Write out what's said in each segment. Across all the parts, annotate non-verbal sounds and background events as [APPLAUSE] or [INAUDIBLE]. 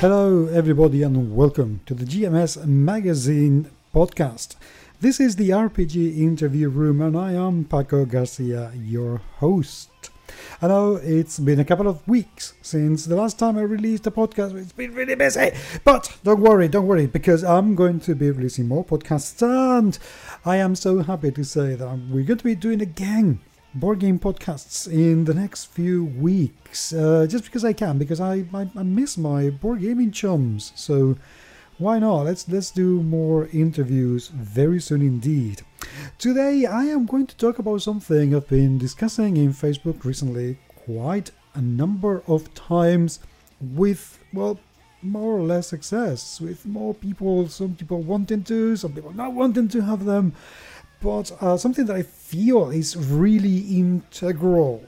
Hello, everybody, and welcome to the GMS Magazine podcast. This is the RPG interview room, and I am Paco Garcia, your host. I know it's been a couple of weeks since the last time I released a podcast. It's been really busy, but don't worry, don't worry, because I'm going to be releasing more podcasts, and I am so happy to say that we're going to be doing again board game podcasts in the next few weeks, uh, just because I can, because I, I, I miss my board gaming chums. So why not? Let's let's do more interviews very soon indeed. Today I am going to talk about something I've been discussing in Facebook recently quite a number of times with well more or less success with more people some people wanting to some people not wanting to have them but uh, something that I feel is really integral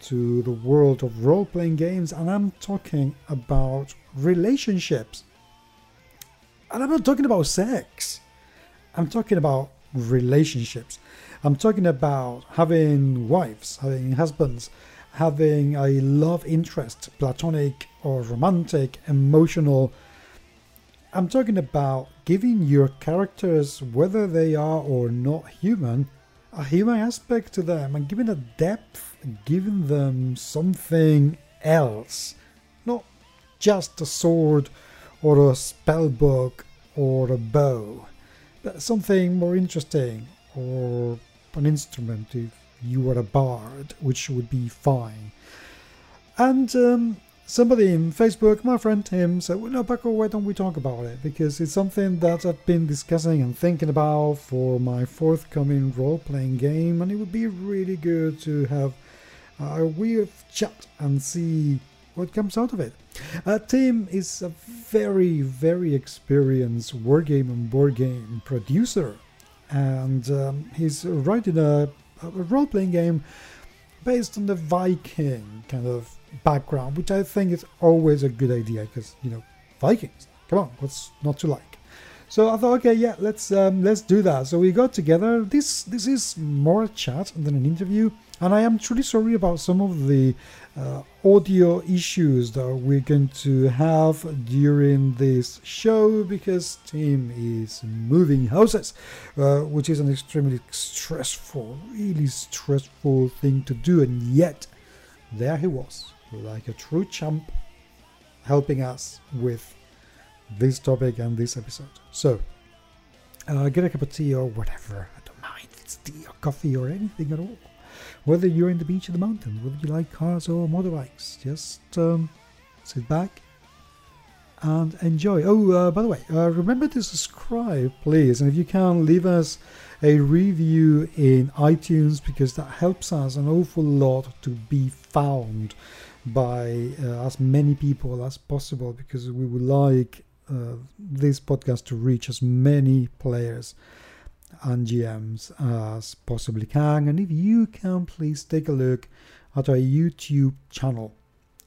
to the world of role playing games, and I'm talking about relationships. And I'm not talking about sex, I'm talking about relationships. I'm talking about having wives, having husbands, having a love interest, platonic or romantic, emotional I'm talking about giving your characters, whether they are or not human, a human aspect to them and giving a depth, giving them something else. Not just a sword or a spell book or a bow, but something more interesting or an instrument if you were a bard, which would be fine. And um, somebody in Facebook, my friend Tim, said, well, no, Paco, why don't we talk about it? Because it's something that I've been discussing and thinking about for my forthcoming role playing game, and it would be really good to have a weird chat and see what comes out of it. Uh, Tim is a very, very experienced wargame and board game producer, and um, he's writing a, a role playing game based on the Viking kind of background, which I think is always a good idea because you know Vikings. Come on, what's not to like? So I thought, okay, yeah, let's um, let's do that. So we got together. This this is more a chat than an interview, and I am truly sorry about some of the uh, audio issues that we're going to have during this show because Tim is moving houses, uh, which is an extremely stressful, really stressful thing to do, and yet there he was like a true champ, helping us with this topic and this episode. So, uh, get a cup of tea or whatever. I don't mind if it's tea or coffee or anything at all. Whether you're in the beach or the mountains, whether you like cars or motorbikes, just um, sit back and enjoy. Oh, uh, by the way, uh, remember to subscribe, please. And if you can, leave us a review in iTunes because that helps us an awful lot to be found by uh, as many people as possible because we would like uh, this podcast to reach as many players and GMs as possibly can. And if you can, please take a look at our YouTube channel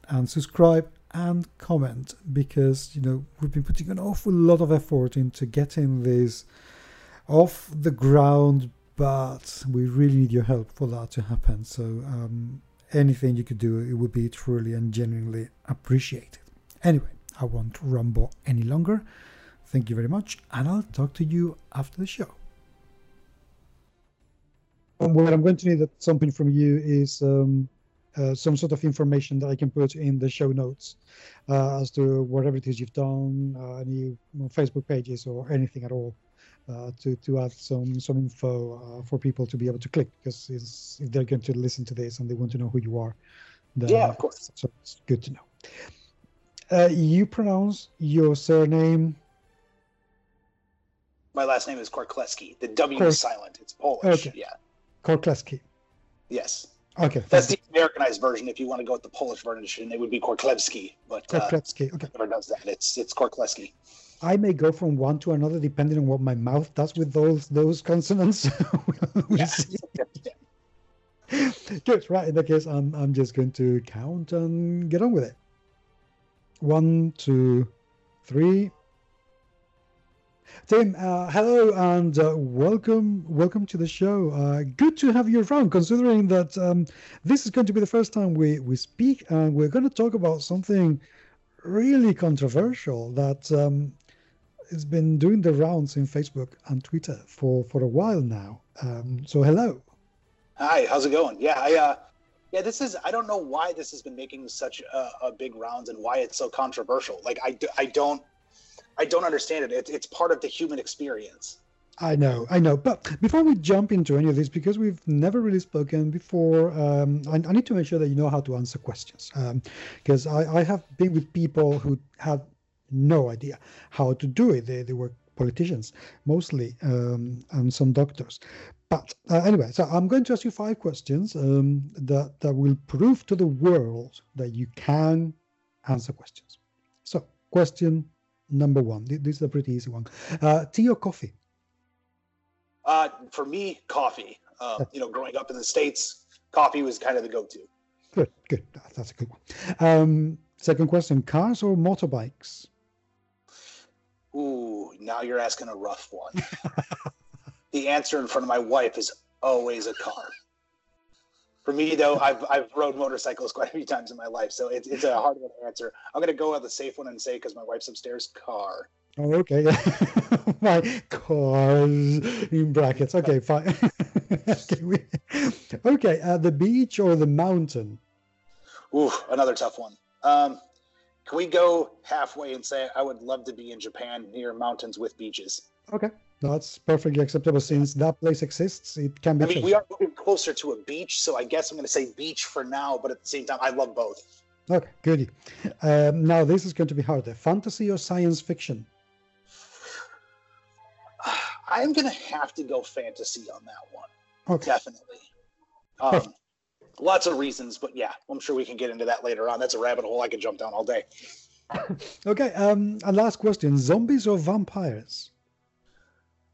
and subscribe and comment because you know we've been putting an awful lot of effort into getting this off the ground but we really need your help for that to happen so um, anything you could do, it would be truly and genuinely appreciated. Anyway, I won't rumble any longer. Thank you very much, and I'll talk to you after the show. What I'm going to need at some from you is um, uh, some sort of information that I can put in the show notes uh, as to whatever it is you've done, uh, any Facebook pages or anything at all uh, to to add some some info uh, for people to be able to click because if they're going to listen to this and they want to know who you are, then, yeah, of course. So it's good to know. Uh, you pronounce your surname. My last name is Korkleski. The W Kork- is silent. It's Polish. Okay. Yeah. Korkleski. Yes. Okay. That's the Americanized version. If you want to go with the Polish version, it would be Korklewski. But Korklewski. Uh, okay. Whoever does that, it's it's Korkleski. I may go from one to another depending on what my mouth does with those those consonants. [LAUGHS] we'll. [LAUGHS] Good, right. In that case, I'm I'm just going to count and get on with it. One, two, three. Tim, uh, hello and uh, welcome, welcome to the show. Uh, good to have you around, considering that um, this is going to be the first time we we speak, and we're going to talk about something really controversial that um, it's been doing the rounds in Facebook and Twitter for, for a while now. Um, so hello. Hi, how's it going? Yeah, I uh, yeah, this is I don't know why this has been making such a, a big rounds and why it's so controversial. Like I, I don't I don't understand it. it. It's part of the human experience. I know, I know. But before we jump into any of this, because we've never really spoken before, um, I, I, need to make sure that you know how to answer questions. Because um, I, I, have been with people who have no idea how to do it. They, they were politicians mostly um, and some doctors. But uh, anyway, so I'm going to ask you five questions um, that, that will prove to the world that you can answer questions. So, question number one. This is a pretty easy one. Uh, tea or coffee? Uh, for me, coffee. Uh, you know, growing up in the states, coffee was kind of the go-to. Good, good. That's a good one. Um, second question: cars or motorbikes? Ooh, now you're asking a rough one. [LAUGHS] the answer in front of my wife is always a car. For me, though, I've I've rode motorcycles quite a few times in my life, so it's it's a hard one to answer. I'm gonna go with the safe one and say because my wife's upstairs, car. Oh, okay. [LAUGHS] My cars in brackets. Okay, fine. [LAUGHS] okay, we, okay uh, the beach or the mountain? Ooh, another tough one. Um, can we go halfway and say I would love to be in Japan near mountains with beaches? Okay, that's perfectly acceptable since that place exists. It can be. I mean, we are moving closer to a beach, so I guess I'm going to say beach for now. But at the same time, I love both. Okay, goody. Um, now this is going to be harder: fantasy or science fiction? [SIGHS] I'm going to have to go fantasy on that one. Okay. Definitely. Um, lots of reasons, but yeah, I'm sure we can get into that later on. That's a rabbit hole I could jump down all day. [LAUGHS] okay. Um, and last question: zombies or vampires?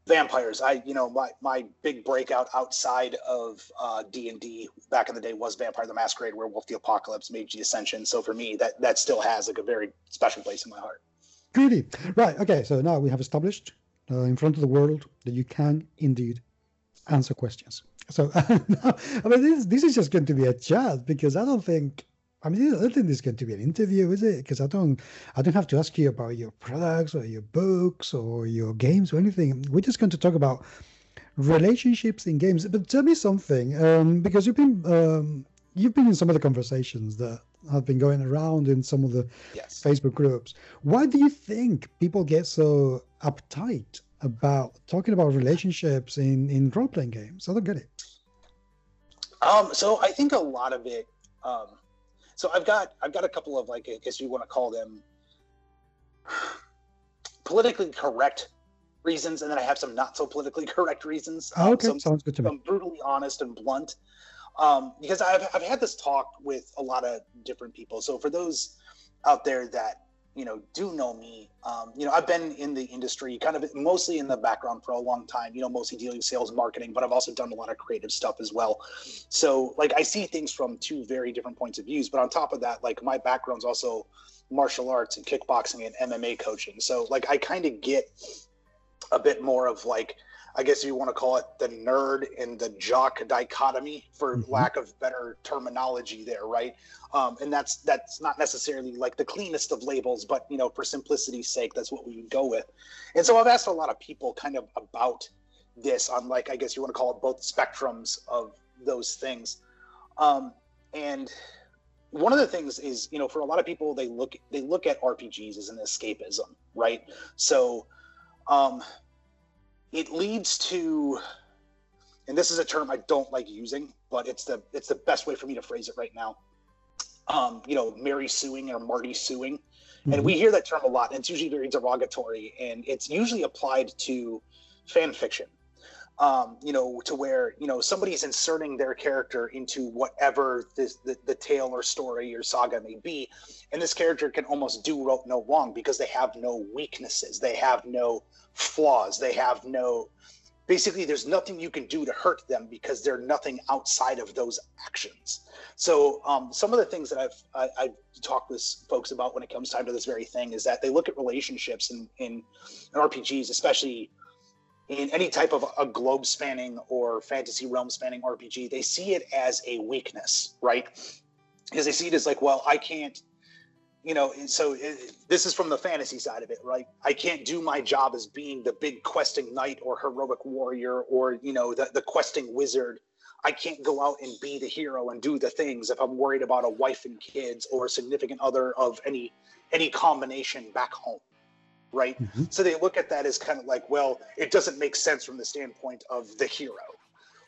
Vampires. I, you know, my my big breakout outside of uh, D and D back in the day was Vampire the Masquerade, Werewolf the Apocalypse, Mage the Ascension. So for me, that that still has like a very special place in my heart. Goody. Right. Okay. So now we have established uh, in front of the world that you can indeed answer questions. So, [LAUGHS] I mean, this, this is just going to be a chat because I don't think, I mean, I don't think this is going to be an interview, is it? Because I don't, I don't have to ask you about your products or your books or your games or anything. We're just going to talk about relationships in games. But tell me something, um, because you've been, um, you've been in some of the conversations that have been going around in some of the yes. Facebook groups. Why do you think people get so uptight about talking about relationships in in role playing games. I don't get it. Um, so I think a lot of it. Um, so I've got I've got a couple of like I guess you want to call them [SIGHS] politically correct reasons, and then I have some not so politically [LAUGHS] correct reasons. Oh, okay, sounds good to me. I'm brutally honest and blunt um, because I've I've had this talk with a lot of different people. So for those out there that you know do know me. Um, you know i've been in the industry kind of mostly in the background for a long time you know mostly dealing sales marketing but i've also done a lot of creative stuff as well. So like i see things from two very different points of views but on top of that like my background's also martial arts and kickboxing and mma coaching. So like i kind of get a bit more of like I guess you want to call it the nerd and the jock dichotomy, for mm-hmm. lack of better terminology, there, right? Um, and that's that's not necessarily like the cleanest of labels, but you know, for simplicity's sake, that's what we would go with. And so I've asked a lot of people kind of about this on like I guess you want to call it both spectrums of those things. Um, and one of the things is, you know, for a lot of people, they look they look at RPGs as an escapism, right? So um, it leads to and this is a term I don't like using, but it's the it's the best way for me to phrase it right now. Um, you know, Mary suing or Marty suing. Mm-hmm. And we hear that term a lot, and it's usually very derogatory, and it's usually applied to fan fiction. Um, you know, to where you know somebody's inserting their character into whatever this, the the tale or story or saga may be, and this character can almost do no wrong because they have no weaknesses, they have no flaws. They have no, basically, there's nothing you can do to hurt them because they're nothing outside of those actions. So, um, some of the things that I've I, have i have talked with folks about when it comes time to this very thing is that they look at relationships in, in, in RPGs, especially in any type of a globe spanning or fantasy realm spanning RPG, they see it as a weakness, right? Because they see it as like, well, I can't you know, so it, this is from the fantasy side of it, right? I can't do my job as being the big questing knight or heroic warrior or, you know, the, the questing wizard. I can't go out and be the hero and do the things if I'm worried about a wife and kids or a significant other of any any combination back home. Right. Mm-hmm. So they look at that as kind of like, well, it doesn't make sense from the standpoint of the hero.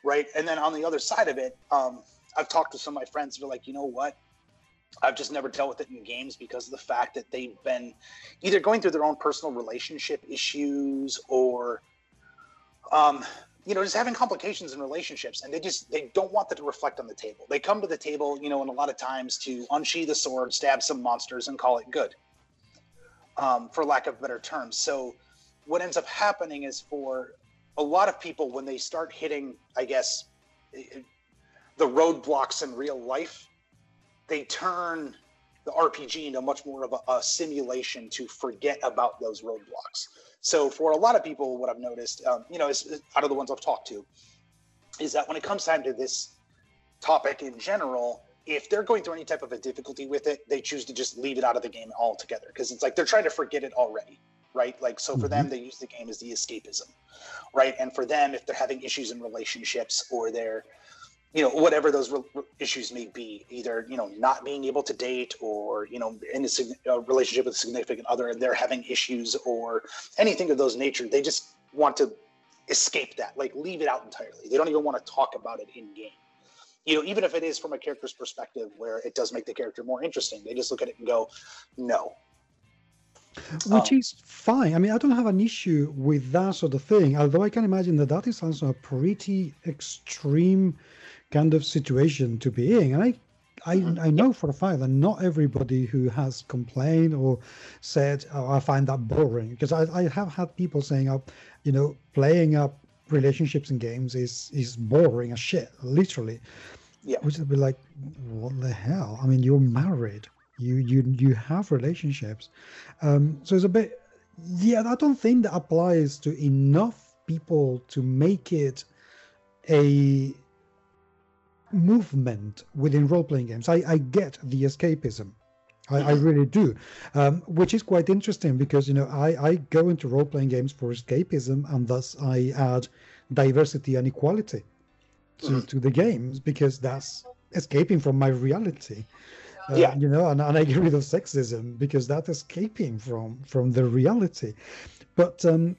Right. And then on the other side of it, um, I've talked to some of my friends who are like, you know what? I've just never dealt with it in games because of the fact that they've been either going through their own personal relationship issues or, um, you know, just having complications in relationships, and they just they don't want that to reflect on the table. They come to the table, you know, and a lot of times to unsheath the sword, stab some monsters, and call it good, um, for lack of better terms. So, what ends up happening is for a lot of people when they start hitting, I guess, the roadblocks in real life they turn the RPG into much more of a, a, simulation to forget about those roadblocks. So for a lot of people, what I've noticed, um, you know, is, is, out of the ones I've talked to, is that when it comes time to this topic in general, if they're going through any type of a difficulty with it, they choose to just leave it out of the game altogether because it's like they're trying to forget it already, right? Like so for mm-hmm. them, they use the game as the escapism, right? And for them, if they're having issues in relationships or they're you know whatever those re- issues may be either you know not being able to date or you know in a, a, relationship with a significant other and they're having issues or anything of those nature they just want to escape that like leave it out entirely they don't even want to talk about it in game you know even if it is from a character's perspective where it does make the character more interesting they just look at it and go no which um, is fine. I mean, I don't have an issue with that sort of thing. Although I can imagine that that is also a pretty extreme kind of situation to be in. And I, I, mm-hmm. I know for a fact that not everybody who has complained or said, "Oh, I find that boring," because I, I have had people saying, "Up, oh, you know, playing up relationships in games is is boring as shit, literally." Yeah. Which would be like, what the hell? I mean, you're married. You you you have relationships. Um, so it's a bit. Yeah, I don't think that applies to enough people to make it a movement within role playing games. I, I get the escapism. I, I really do, um, which is quite interesting because you know I, I go into role playing games for escapism, and thus I add diversity and equality to, to the games because that's escaping from my reality. Uh, yeah. you know, and, and I get rid of sexism because that's escaping from from the reality. But um,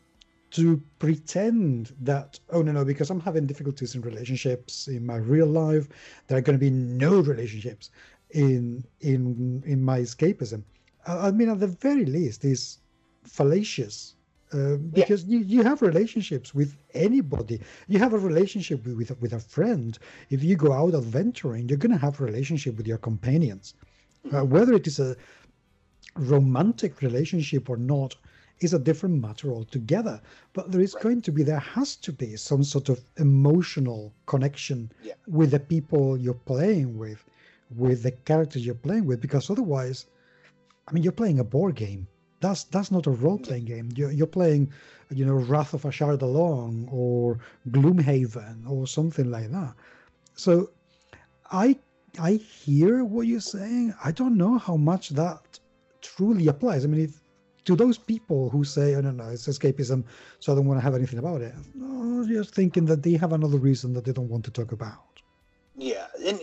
to pretend that oh no no because i'm having difficulties in relationships in my real life there are going to be no relationships in in in my escapism i, I mean at the very least is fallacious uh, because yeah. you, you have relationships with anybody you have a relationship with with a friend if you go out adventuring you're going to have a relationship with your companions uh, mm-hmm. whether it is a romantic relationship or not is a different matter altogether. But there is right. going to be, there has to be some sort of emotional connection yeah. with the people you're playing with, with the characters you're playing with, because otherwise, I mean, you're playing a board game. That's that's not a role playing mm. game. You're, you're playing, you know, Wrath of Ashardalon or Gloomhaven or something like that. So, I I hear what you're saying. I don't know how much that truly applies. I mean, if to those people who say, "Oh no, no, it's escapism, so I don't want to have anything about it," no, just thinking that they have another reason that they don't want to talk about. Yeah, and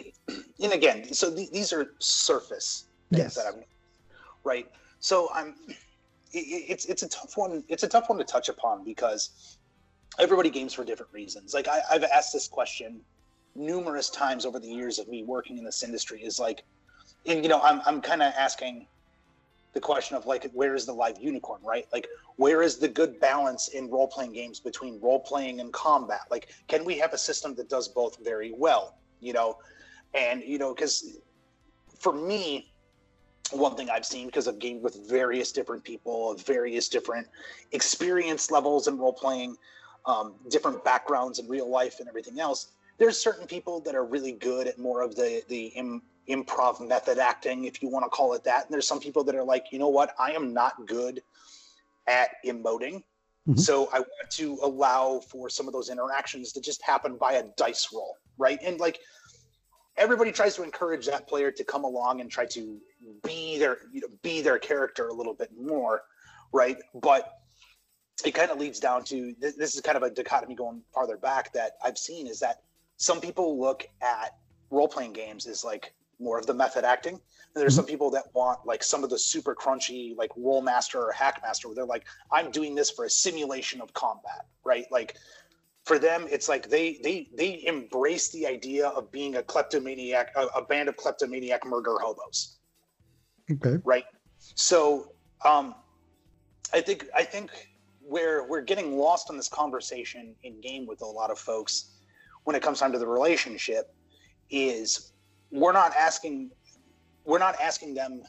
and again, so th- these are surface things yes. that I'm right. So I'm. It, it's it's a tough one. It's a tough one to touch upon because everybody games for different reasons. Like I, I've asked this question numerous times over the years of me working in this industry. Is like, and you know, I'm I'm kind of asking the question of like where is the live unicorn right like where is the good balance in role playing games between role playing and combat like can we have a system that does both very well you know and you know because for me one thing i've seen because i've gamed with various different people of various different experience levels in role playing um, different backgrounds in real life and everything else there's certain people that are really good at more of the the improv method acting, if you want to call it that. And there's some people that are like, you know what, I am not good at emoting. Mm-hmm. So I want to allow for some of those interactions to just happen by a dice roll, right? And like everybody tries to encourage that player to come along and try to be their you know be their character a little bit more right? But it kind of leads down to this, this is kind of a dichotomy going farther back that i've seen is that some people look at role-playing games as like more of the method acting. And there's mm-hmm. some people that want like some of the super crunchy like Rolemaster or HackMaster where they're like i'm doing this for a simulation of combat right? Like for them it's like they they they embrace the idea of being a kleptomaniac a, a band of kleptomaniac murder hobos. Okay. Right? So um i think i think where we're getting lost in this conversation in game with a lot of folks when it comes down to the relationship is we're not asking we're not asking them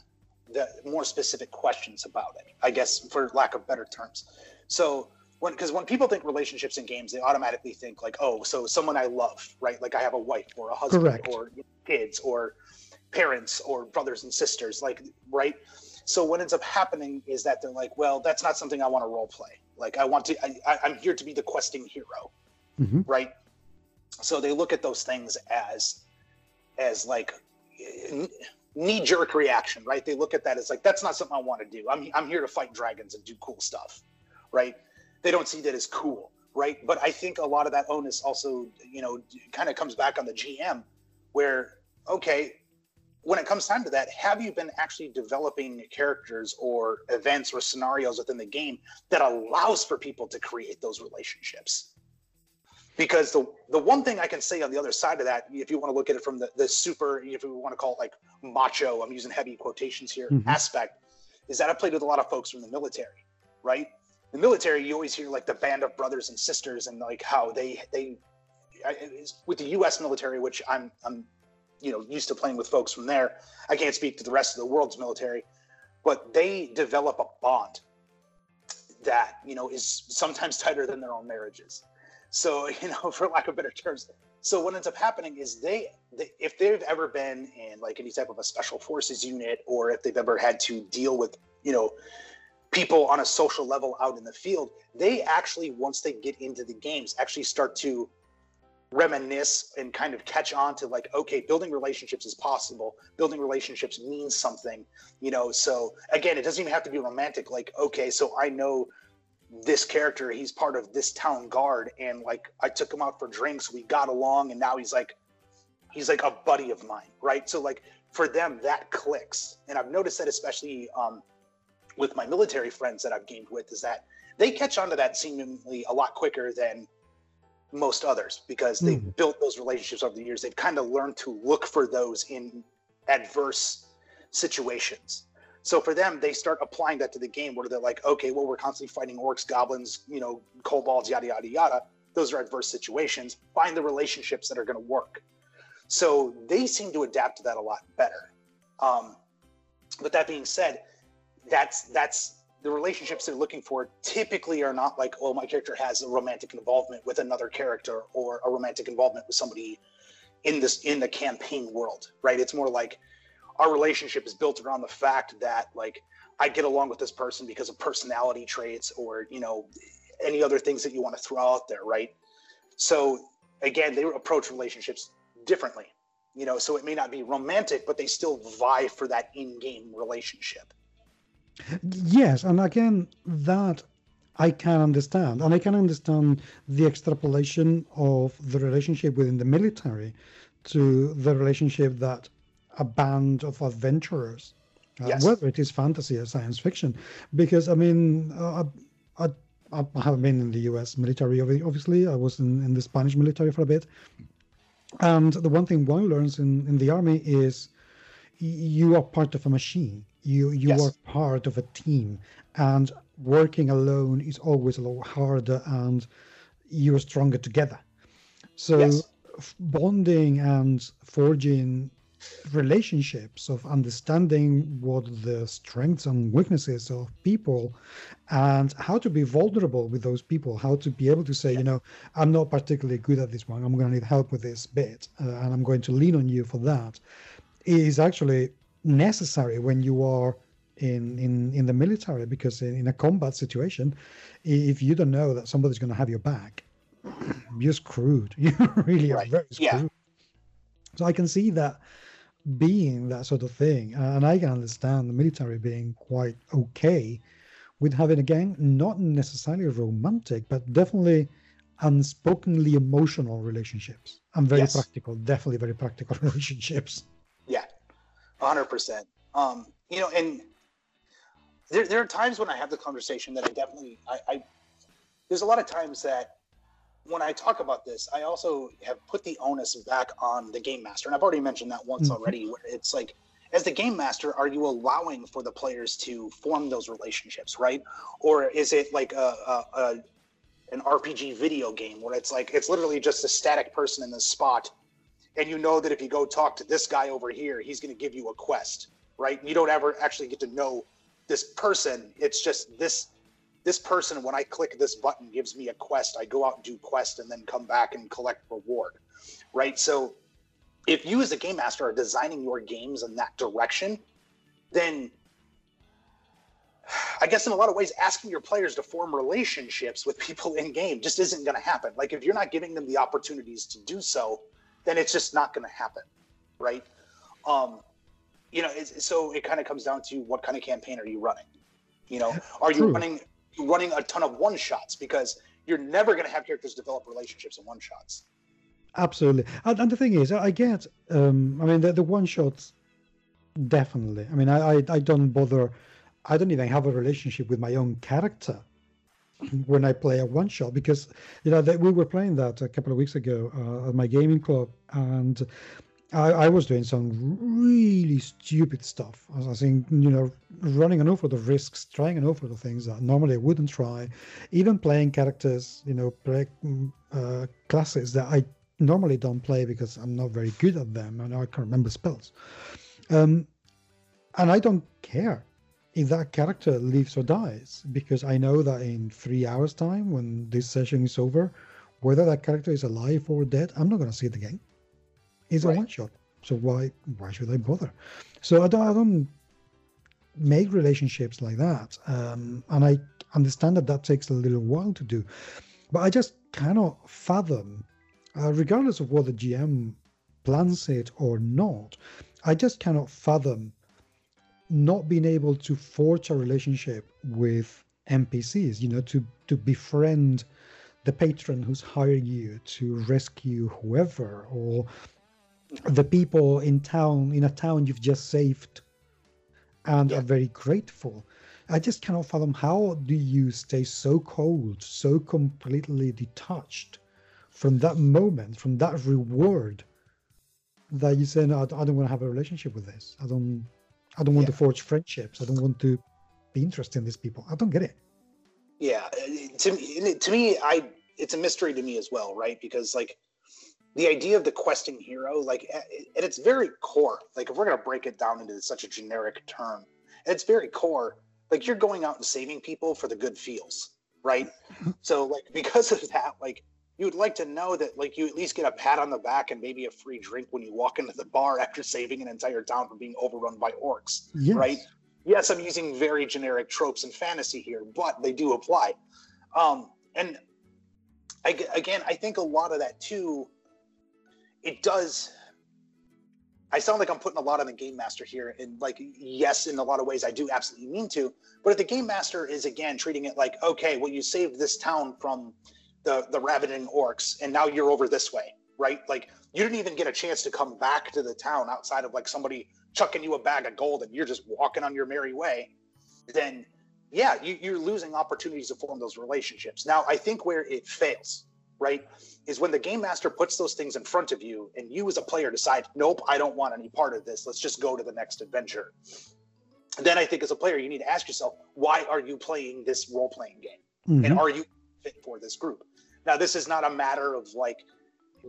the more specific questions about it i guess for lack of better terms. So when because when people think relationships in games, they automatically think like, oh, so someone I love, right? Like I have a wife or a husband Correct. or kids or parents or brothers and sisters, like right. So what ends up happening is that they're like, well, that's not something I want to role play. Like I want to, I, I'm here to be the questing hero, mm-hmm. right? So they look at those things as, as like knee jerk reaction, right? They look at that as like that's not something I want to do. I'm I'm here to fight dragons and do cool stuff, right? They don't see that as cool, right? But I think a lot of that onus also, you know, kind of comes back on the GM, where okay, when it comes time to that, have you been actually developing characters or events or scenarios within the game that allows for people to create those relationships? Because the the one thing I can say on the other side of that, if you want to look at it from the, the super, if you want to call it like macho, I'm using heavy quotations here, mm-hmm. aspect, is that I played with a lot of folks from the military, right? The military, you always hear like the band of brothers and sisters and like how they they with the U.S. military, which I'm I'm you know used to playing with folks from there. I can't speak to the rest of the world's military, but they develop a bond that you know is sometimes tighter than their own marriages. So [LAUGHS] you know, for lack of better terms. So what ends up happening is they, they, if they've ever been in like any type of a special forces unit, or if they've ever had to deal with you know people on a social level out in the field, they actually, once they get into the games, actually start to reminisce and kind of catch on to like, okay, building relationships is possible. Building relationships means something, you know. So again, it doesn't even have to be romantic. Like, okay, so I know this character, he's part of this town guard, and like I took him out for drinks, we got along, and now he's like he's like a buddy of mine, right? So like for them that clicks. And I've noticed that especially um with my military friends that I've gamed with is that they catch on to that seemingly a lot quicker than most others because they've mm. built those relationships over the years. They've kind of learned to look for those in adverse situations. So for them, they start applying that to the game where they're like, okay, well, we're constantly fighting orcs, goblins, you know, kobolds, yada, yada, yada. Those are adverse situations. Find the relationships that are going to work. So they seem to adapt to that a lot better. Um, but that being said, that's that's the relationships they're looking for typically are not like oh my character has a romantic involvement with another character or a romantic involvement with somebody in this in the campaign world right? It's more like our relationship is built around the fact that like i get along with this person because of personality traits or you know any other things that you want to throw out there right? So again they approach relationships differently you know? So it may not be romantic but they still vie for that in-game relationship Yes, and again, that I can understand, and I can understand the extrapolation of the relationship within the military to the relationship that a band of adventurers, uh, whether it is fantasy or science fiction, because I mean, uh, I, I, I haven't been in the U.S. military, obviously. I was in, in the Spanish military for a bit, and the one thing one learns in, in the army is you are part of a machine you you yes. are part of a team, and working alone is always a lot harder, and you're stronger together. So yes. bonding and forging relationships of understanding what the strengths and weaknesses of people and how to be vulnerable with those people how to be able to say you know i'm not particularly good at this one i'm going to need help with this bit uh, and i'm going to lean on you for that is actually necessary when you are in in in the military because in, in a combat situation if you don't know that somebody's going to have your back [CLEARS THROAT] you're screwed [LAUGHS] you really right. are very screwed So I can see that being that sort of thing, and I can understand the military being quite okay with having a again not necessarily romantic, but definitely unspokenly emotional relationships and very yes. practical, definitely very practical [LAUGHS] relationships. Hundred percent. Um, you know, and there there are times when I have the conversation that I definitely I, I there's a lot of times that when I talk about this, I also have put the onus back on the game master, and I've already mentioned that once mm-hmm. already. Where it's like, as the game master, are you allowing for the players to form those relationships, right? Or is it like a, a, a an RPG video game where it's like it's literally just a static person in this spot, and you know that if you go talk to this guy over here, he's going to give you a quest, right? You don't ever actually get to know this person. It's just this this person when I click this button gives me a quest. I go out and do quest and then come back and collect reward, right? So if you as a game master are designing your games in that direction, then I guess in a lot of ways, asking your players to form relationships with people in game just isn't going to happen. Like if you're not giving them the opportunities to do so, then it's just not going to happen, right? Um, you know, so it kind of comes down to what kind of campaign are you running? You know, are you running running a ton of one shots because you're never going to have characters develop relationships in one shots. Absolutely, and, and, the thing is, I get. Um, I mean, the, the one shots definitely. I mean, I, I I don't bother. I don't even have a relationship with my own character when I play a one shot because you know that we were playing that a couple of weeks ago uh, at my gaming club, and I, I, was doing some really stupid stuff. I was saying, you know, running an awful lot of risks, trying an awful lot of things that normally I wouldn't try, even playing characters, you know, play, uh, classes that I normally don't play because I'm not very good at them and I can't remember spells. Um, and I don't care if that character lives or dies because I know that in three hours' time, when this session is over, whether that character is alive or dead, I'm not going to see it again It's right. a one shot. So why why should I bother? So I don't, I don't make relationships like that, um, and I understand that that takes a little while to do, but I just cannot fathom, uh, regardless of whether GM plans it or not, I just cannot fathom not being able to forge a relationship with NPCs. You know, to to befriend the patron who's hiring you to rescue whoever or the people in town in a town you've just saved and yeah. are very grateful i just cannot fathom how do you stay so cold so completely detached from that moment from that reward that you say no, i don't want to have a relationship with this i don't i don't want yeah. to forge friendships. I don't want to be interested in these people. I don't get it. Yeah uh, to me to me i it's a mystery to me as well right? Because like the idea of the questing hero, like at, at its very core, like if we're gonna break it down into such a generic term, at its very core, like you're going out and saving people for the good feels, right? [LAUGHS] so like because of that, like you would like to know that like you at least get a pat on the back and maybe a free drink when you walk into the bar after saving an entire town from being overrun by orcs, yes. right? Yes, I'm using very generic tropes and fantasy here, but they do apply. Um, and I, again, I think a lot of that too it does I sound like I'm putting a lot on the game master here. And like, yes, in a lot of ways, I do absolutely mean to. But if the game master is again treating it like, okay, well, you saved this town from the the ravening orcs, and now you're over this way, right? Like, you didn't even get a chance to come back to the town outside of like somebody chucking you a bag of gold, and you're just walking on your merry way. Then, yeah, you, you're losing opportunities to form those relationships. Now, I think where it fails right? Is when the game master puts those things in front of you and you as a player decide, nope, I don't want any part of this. Let's just go to the next adventure. Then I think as a player, you need to ask yourself, why are you playing this role playing game? Mm-hmm. And are you fit for this group? Now, this is not a matter of like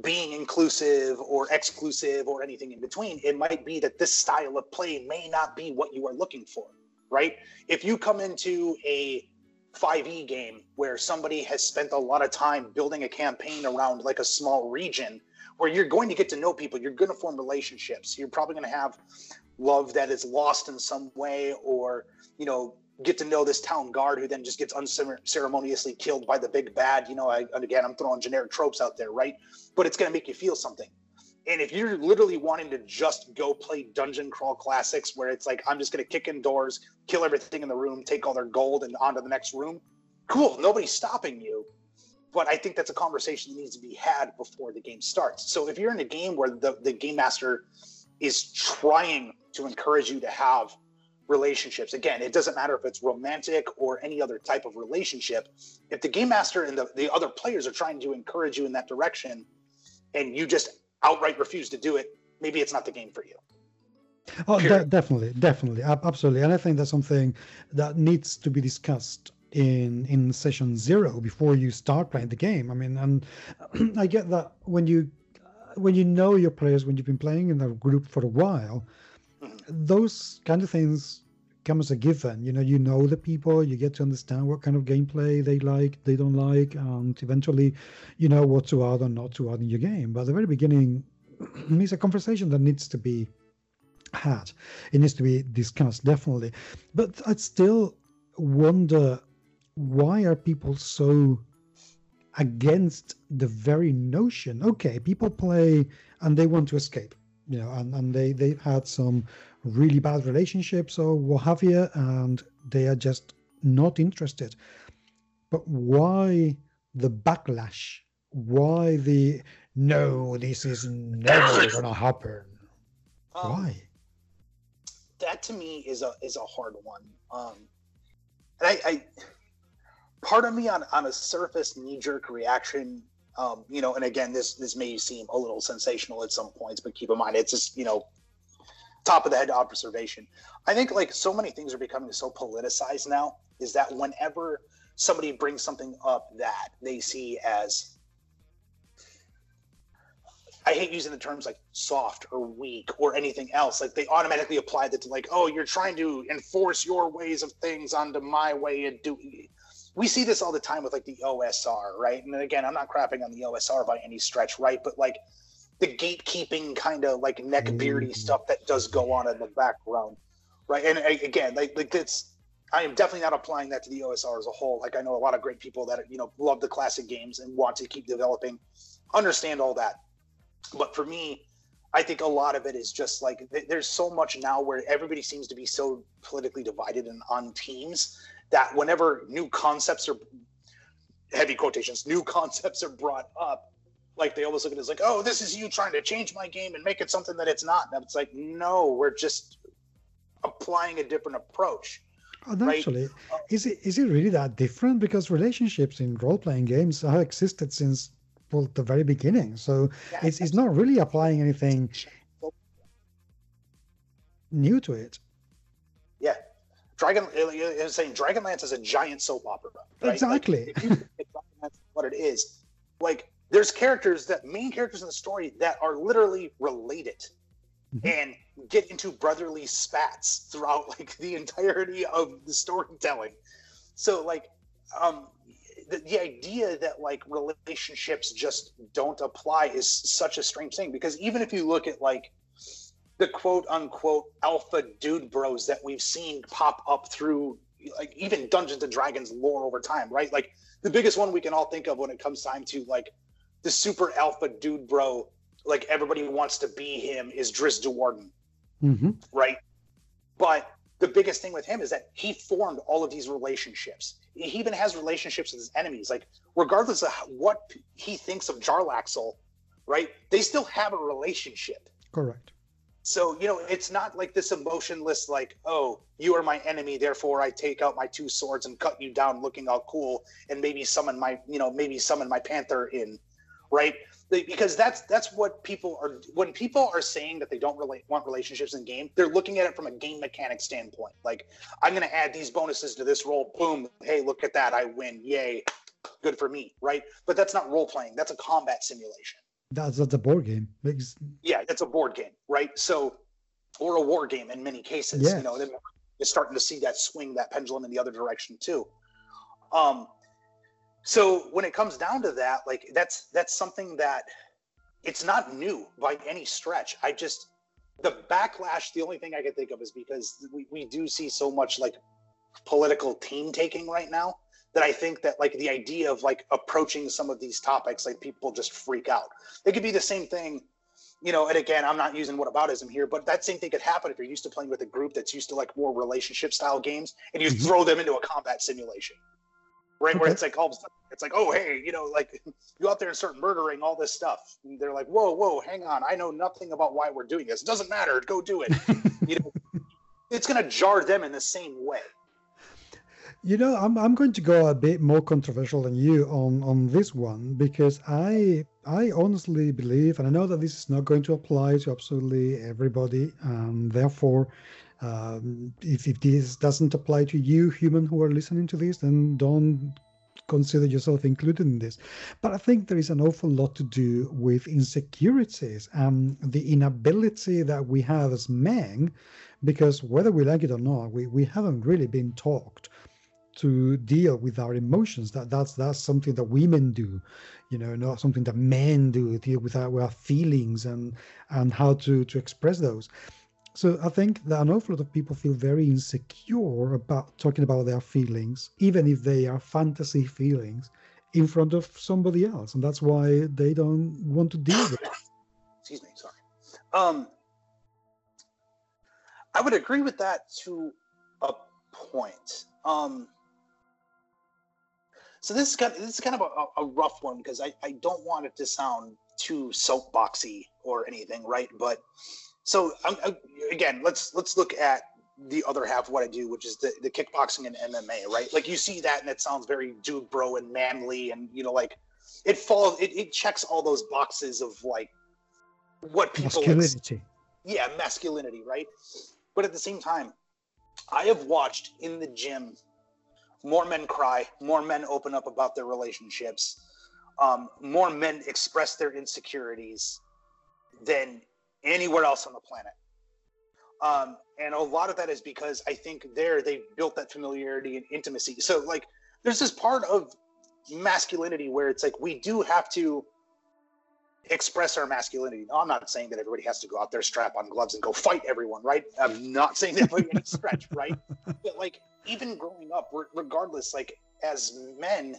being inclusive or exclusive or anything in between. It might be that this style of play may not be what you are looking for, right? If you come into a 5e game where somebody has spent a lot of time building a campaign around like a small region where you're going to get to know people, you're going to form relationships. You're probably going to have love that is lost in some way or, you know, get to know this town guard who then just gets unceremoniously killed by the big bad. You know, I, again, I'm throwing generic tropes out there, right? But it's going to make you feel something. And if you're literally wanting to just go play dungeon crawl classics where it's like I'm just gonna kick in doors, kill everything in the room, take all their gold and on to the next room, cool, nobody's stopping you. But I think that's a conversation that needs to be had before the game starts. So if you're in a game where the, the game master is trying to encourage you to have relationships. Again, it doesn't matter if it's romantic or any other type of relationship. If the game master and the, the other players are trying to encourage you in that direction and you just outright refuse to do it, maybe it's not the game for you. Oh, de- definitely, definitely, absolutely. And I think that's something that needs to be discussed in in session zero before you start playing the game. I mean, and [CLEARS THROAT] I get that when you when you know your players, when you've been playing in a group for a while, those kind of things come as a given. You know, you know the people, you get to understand what kind of gameplay they like, they don't like, and eventually, you know what to add or not to add in your game. But at the very beginning, [CLEARS THROAT] it's a conversation that needs to be had. It needs to be discussed, definitely. But I still wonder why are people so against the very notion? Okay, people play and they want to escape you know, and, and they, they've had some really bad relationships or what have you, and they are just not interested. But why the backlash? Why the no, this is never [COUGHS] gonna happen? Um, why? That to me is a is a hard one. Um, and I, I part of me on on a surface knee jerk reaction um, you know, and again, this this may seem a little sensational at some points, but keep in mind it's just you know, top of the head observation. I think like so many things are becoming so politicized now is that whenever somebody brings something up that they see as I hate using the terms like soft or weak or anything else. Like they automatically apply that to like, oh, you're trying to enforce your ways of things onto my way of doing we see this all the time with like the OSR, right? And again, I'm not crapping on the OSR by any stretch, right? But like the gatekeeping kind of like neckbeardy mm-hmm. stuff that does go on in the background, right? And again, like like it's I am definitely not applying that to the OSR as a whole. Like I know a lot of great people that you know love the classic games and want to keep developing, understand all that. But for me, I think a lot of it is just like there's so much now where everybody seems to be so politically divided and on teams that whenever new concepts are heavy quotations, new [LAUGHS] concepts are brought up, like they almost look at it as like, oh, this is you trying to change my game and make it something that it's not. And it's like, no, we're just applying a different approach. Oh, actually? Uh, is it is it really that different? Because relationships in role playing games have existed since well, the very beginning. So yeah, it's it's not really applying anything new to it. Yeah, Dragon is saying Dragonlance is a giant soap opera. Right? Exactly. Like, you, what it is. Like there's characters that main characters in the story that are literally related mm-hmm. and get into brotherly spats throughout [LAUGHS] like the entirety of the storytelling. So like um the, the idea that like relationships just don't apply is such a strange thing because even if you look at like the quote unquote alpha dude bros that we've seen pop up through like even Dungeons and Dragons lore over time, right? Like the biggest one we can all think of when it comes time to like the super alpha dude bro, like everybody wants to be him is Drizzt Do'Urden, mm-hmm. right? But the biggest thing with him is that he formed all of these relationships. He even has relationships with his enemies. Like regardless of what he thinks of Jarlaxle, right? They still have a relationship. Correct. So, you know, it's not like this emotionless, like, oh, you are my enemy, therefore I take out my two swords and cut you down looking all cool and maybe summon my, you know, maybe summon my panther in, right? Because that's that's what people are when people are saying that they don't really want relationships in game, they're looking at it from a game mechanic standpoint. Like, I'm gonna add these bonuses to this role boom, hey, look at that, I win, yay, good for me, right? But that's not role playing, that's a combat simulation. That's that's a board game. It's, yeah, it's a board game, right? So, or a war game in many cases. Yes. You know, you're starting to see that swing that pendulum in the other direction too. Um, so when it comes down to that, like that's that's something that it's not new by any stretch. I just the backlash. The only thing I can think of is because we, we do see so much like political team taking right now that I think that like the idea of like approaching some of these topics, like people just freak out. It could be the same thing you know, and again, I'm not using whataboutism here, but that same thing could happen if you're used to playing with a group that's used to like more relationship style games and you mm-hmm. throw them into a combat simulation. Right, okay. where it's like all of a sudden, it's like, oh hey, you know, like [LAUGHS] you out there and start murdering all this stuff. And they're like, whoa, whoa, hang on, I know nothing about why we're doing this. It doesn't matter, go do it. [LAUGHS] you know, it's gonna jar them in the same way. You know, I'm I'm going to go a bit more controversial than you on on this one because I I honestly believe, and I know that this is not going to apply to absolutely everybody, and therefore, um, if if this doesn't apply to you, human who are listening to this, then don't consider yourself included in this. But I think there is an awful lot to do with insecurities and the inability that we have as men, because whether we like it or not, we, we haven't really been taught to deal with our emotions. That that's that's something that women do, you know, not something that men do. Deal with our, our feelings and and how to to express those. So I think that an awful lot of people feel very insecure about talking about their feelings, even if they are fantasy feelings, in front of somebody else, and that's why they don't want to deal with it. [COUGHS] Excuse me, sorry. Um, I would agree with that to a point. Um, so this is kind of, this is kind of a, a rough one because I, I don't want it to sound too soapboxy or anything, right? But so um, again, let's let's look at the other half of what I do, which is the, the kickboxing and MMA, right? Like you see that and it sounds very dude bro and manly and you know like it falls it, it checks all those boxes of like what people masculinity. yeah, masculinity, right? But at the same time, I have watched in the gym more men cry, more men open up about their relationships, um, more men express their insecurities than anywhere else on the planet. Um, and a lot of that is because I think there they've built that familiarity and intimacy. So like there's this part of masculinity where it's like we do have to express our masculinity. Now, I'm not saying that everybody has to go out there, strap on gloves, and go fight everyone, right? I'm not saying that by any stretch, [LAUGHS] right? But like even growing up, regardless, like as men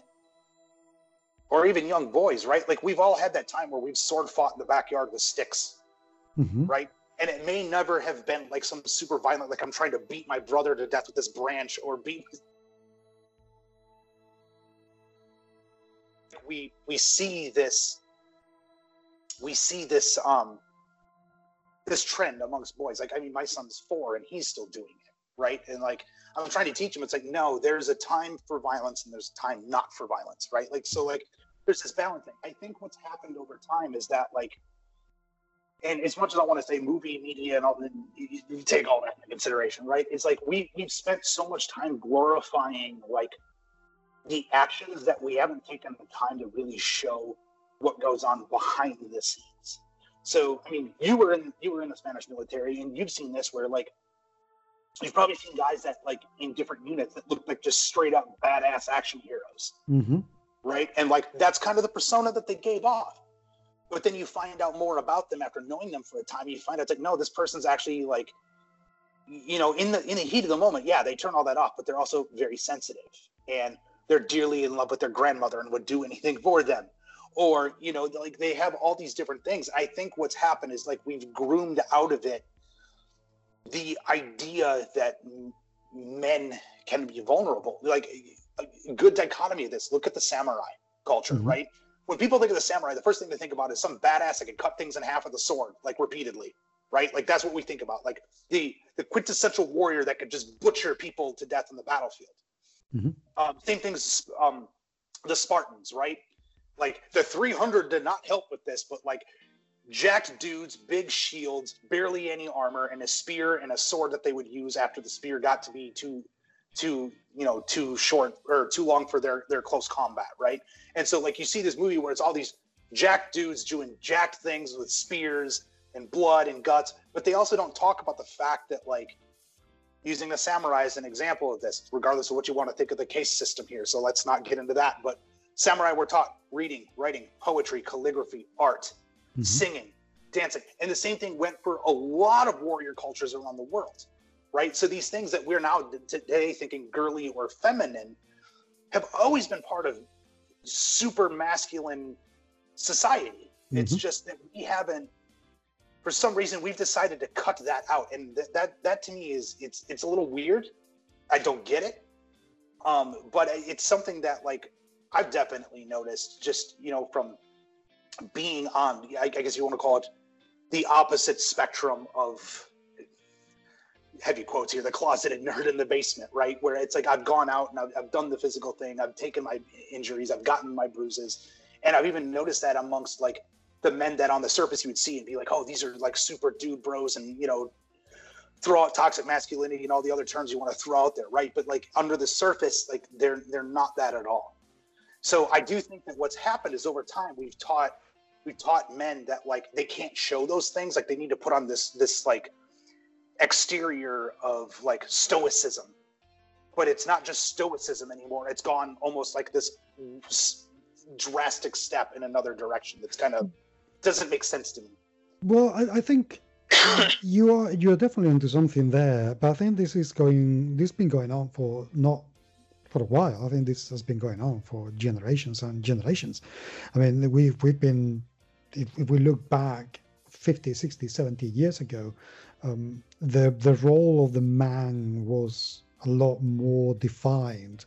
or even young boys, right? Like we've all had that time where we've sword fought in the backyard with sticks, mm-hmm. right? And it may never have been like some super violent, like I'm trying to beat my brother to death with this branch or beat. We we see this. We see this um this trend amongst boys. Like I mean, my son's four and he's still doing it, right? And like I'm trying to teach him, It's like, no, there's a time for violence and there's time not for violence, right? Like, so like, there's this balancing. I think what's happened over time is that like, and as much as I want to say movie media and all, you, you take all that into consideration, right? It's like we we've spent so much time glorifying like the actions that we haven't taken the time to really show what goes on behind the scenes. So, I mean, you were in you were in the Spanish military, and you've seen this where like you've probably seen guys that like in different units that look like just straight up badass action heroes mm-hmm. right and like that's kind of the persona that they gave off but then you find out more about them after knowing them for a time. You find out like no this person's actually like you know in the in the heat of the moment yeah they turn all that off but they're also very sensitive and they're dearly in love with their grandmother and would do anything for them. Or you know like they have all these different things. I think what's happened is like we've groomed out of it the idea that men can be vulnerable. Like a good dichotomy of this. Look at the samurai culture mm-hmm. right when people think of the samurai the first thing they think about is some badass that can cut things in half with a sword like repeatedly right? Like that's what we think about. Like the the quintessential warrior that could just butcher people to death on the battlefield. Mm-hmm. um, same things um, the spartans right? Like the 300 did not help with this but like jacked dudes, big shields, barely any armor, and a spear and a sword that they would use after the spear got to be too too you know too short or too long for their their close combat, right? And so like you see this movie where it's all these jack dudes doing jacked things with spears and blood and guts, but they also don't talk about the fact that like using the samurai as an example of this, regardless of what you want to think of the case system here. So let's not get into that, but samurai were taught reading, writing, poetry, calligraphy, art, mm-hmm. singing, dancing. And the same thing went for a lot of warrior cultures around the world, right? So these things that we're now today thinking girly or feminine have always been part of super masculine society. Mm-hmm. It's just that we haven't for some reason we've decided to cut that out, and th- that that to me is it's it's a little weird. I don't get it, um, but it's something that like I've definitely noticed just you know from being on I, I guess you want to call it the opposite spectrum of heavy quotes here the closeted nerd in the basement right? Where it's like i've gone out and I've, I've, done the physical thing. I've taken my injuries. I've gotten my bruises. And i've even noticed that amongst like the men that on the surface you would see and be like oh these are like super dude bros and you know throw out toxic masculinity and all the other terms you want to throw out there right? But like under the surface like they're they're not that at all. So i do think that what's happened is over time we've taught we've taught men that like they can't show those things. Like they need to put on this this like exterior of like stoicism. But it's not just stoicism anymore. It's gone almost like this drastic step in another direction that's kind of doesn't make sense to me. Well i, I think [COUGHS] you are you're definitely onto something there but i think this is going this has been going on for not for a while. I think this has been going on for generations and generations. I mean we've we've been if, if we look back 50 60 70 years ago um, the the role of the man was a lot more defined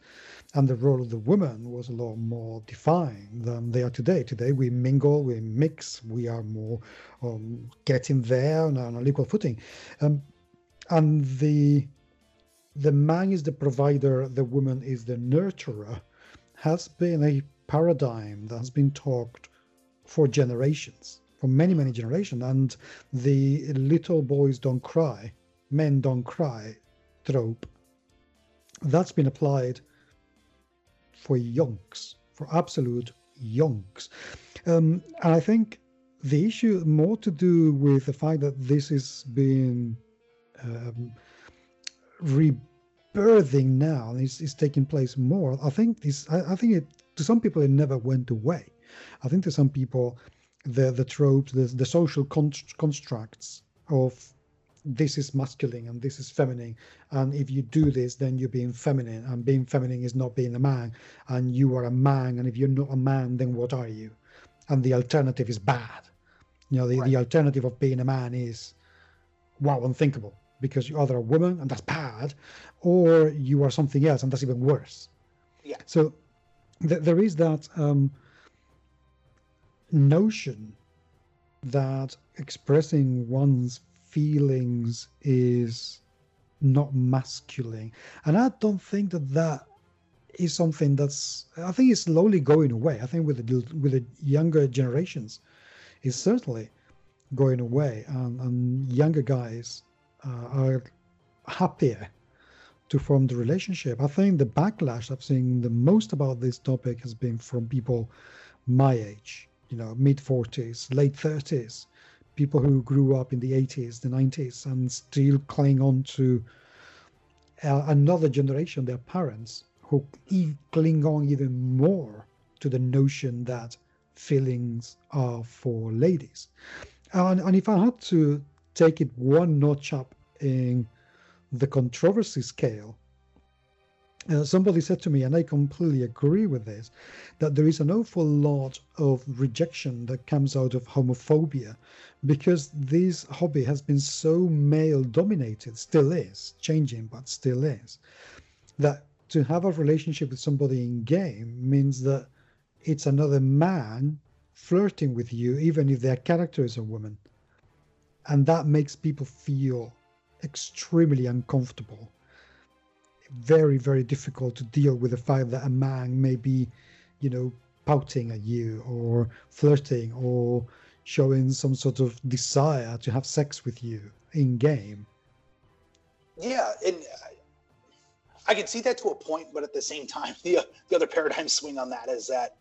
and the role of the woman was a lot more defined than they are today. Today we mingle, we mix, we are more um, getting there on, an equal footing, um, and the the man is the provider, the woman is the nurturer, has been a paradigm that has been talked for generations, for many many generations, and the little boys don't cry, men don't cry trope that's been applied for yonks, for absolute yonks. Um, and I think the issue more to do with the fact that this is being um, rebirthing now, It's is taking place more. I think this. I, I, think it to some people it never went away. I think to some people the the tropes, the the social constructs of this is masculine and this is feminine. And if you do this then you're being feminine. And being feminine is not being a man. And you are a man. And if you're not a man then what are you? And the alternative is bad. You know the, right. the alternative of being a man is wow unthinkable. Because you're either a woman and that's bad or you are something else and that's even worse. Yeah. So th- there is that um, notion that expressing one's feelings is not masculine. And I don't think that that is something that's, I think it's slowly going away. I think with the, with the younger generations, it's certainly going away. And, and younger guys uh, are happier to form the relationship. I think the backlash I've seen the most about this topic has been from people my age, you know, mid 40s, late 30s, people who grew up in the 80s, the 90s, and still cling on to uh, another generation, their parents, who e- cling on even more to the notion that feelings are for ladies. And, and if I had to take it one notch up in the controversy scale, uh, somebody said to me, and I completely agree with this, that there is an awful lot of rejection that comes out of homophobia because this hobby has been so male dominated, still is, changing, but still is, that to have a relationship with somebody in game means that it's another man flirting with you, even if their character is a woman. And that makes people feel extremely uncomfortable very, very difficult to deal with the fact that a man may be, you know, pouting at you or flirting or showing some sort of desire to have sex with you in game. Yeah, and I can see that to a point, but at the same time, [LAUGHS] the the other paradigm swing on that is that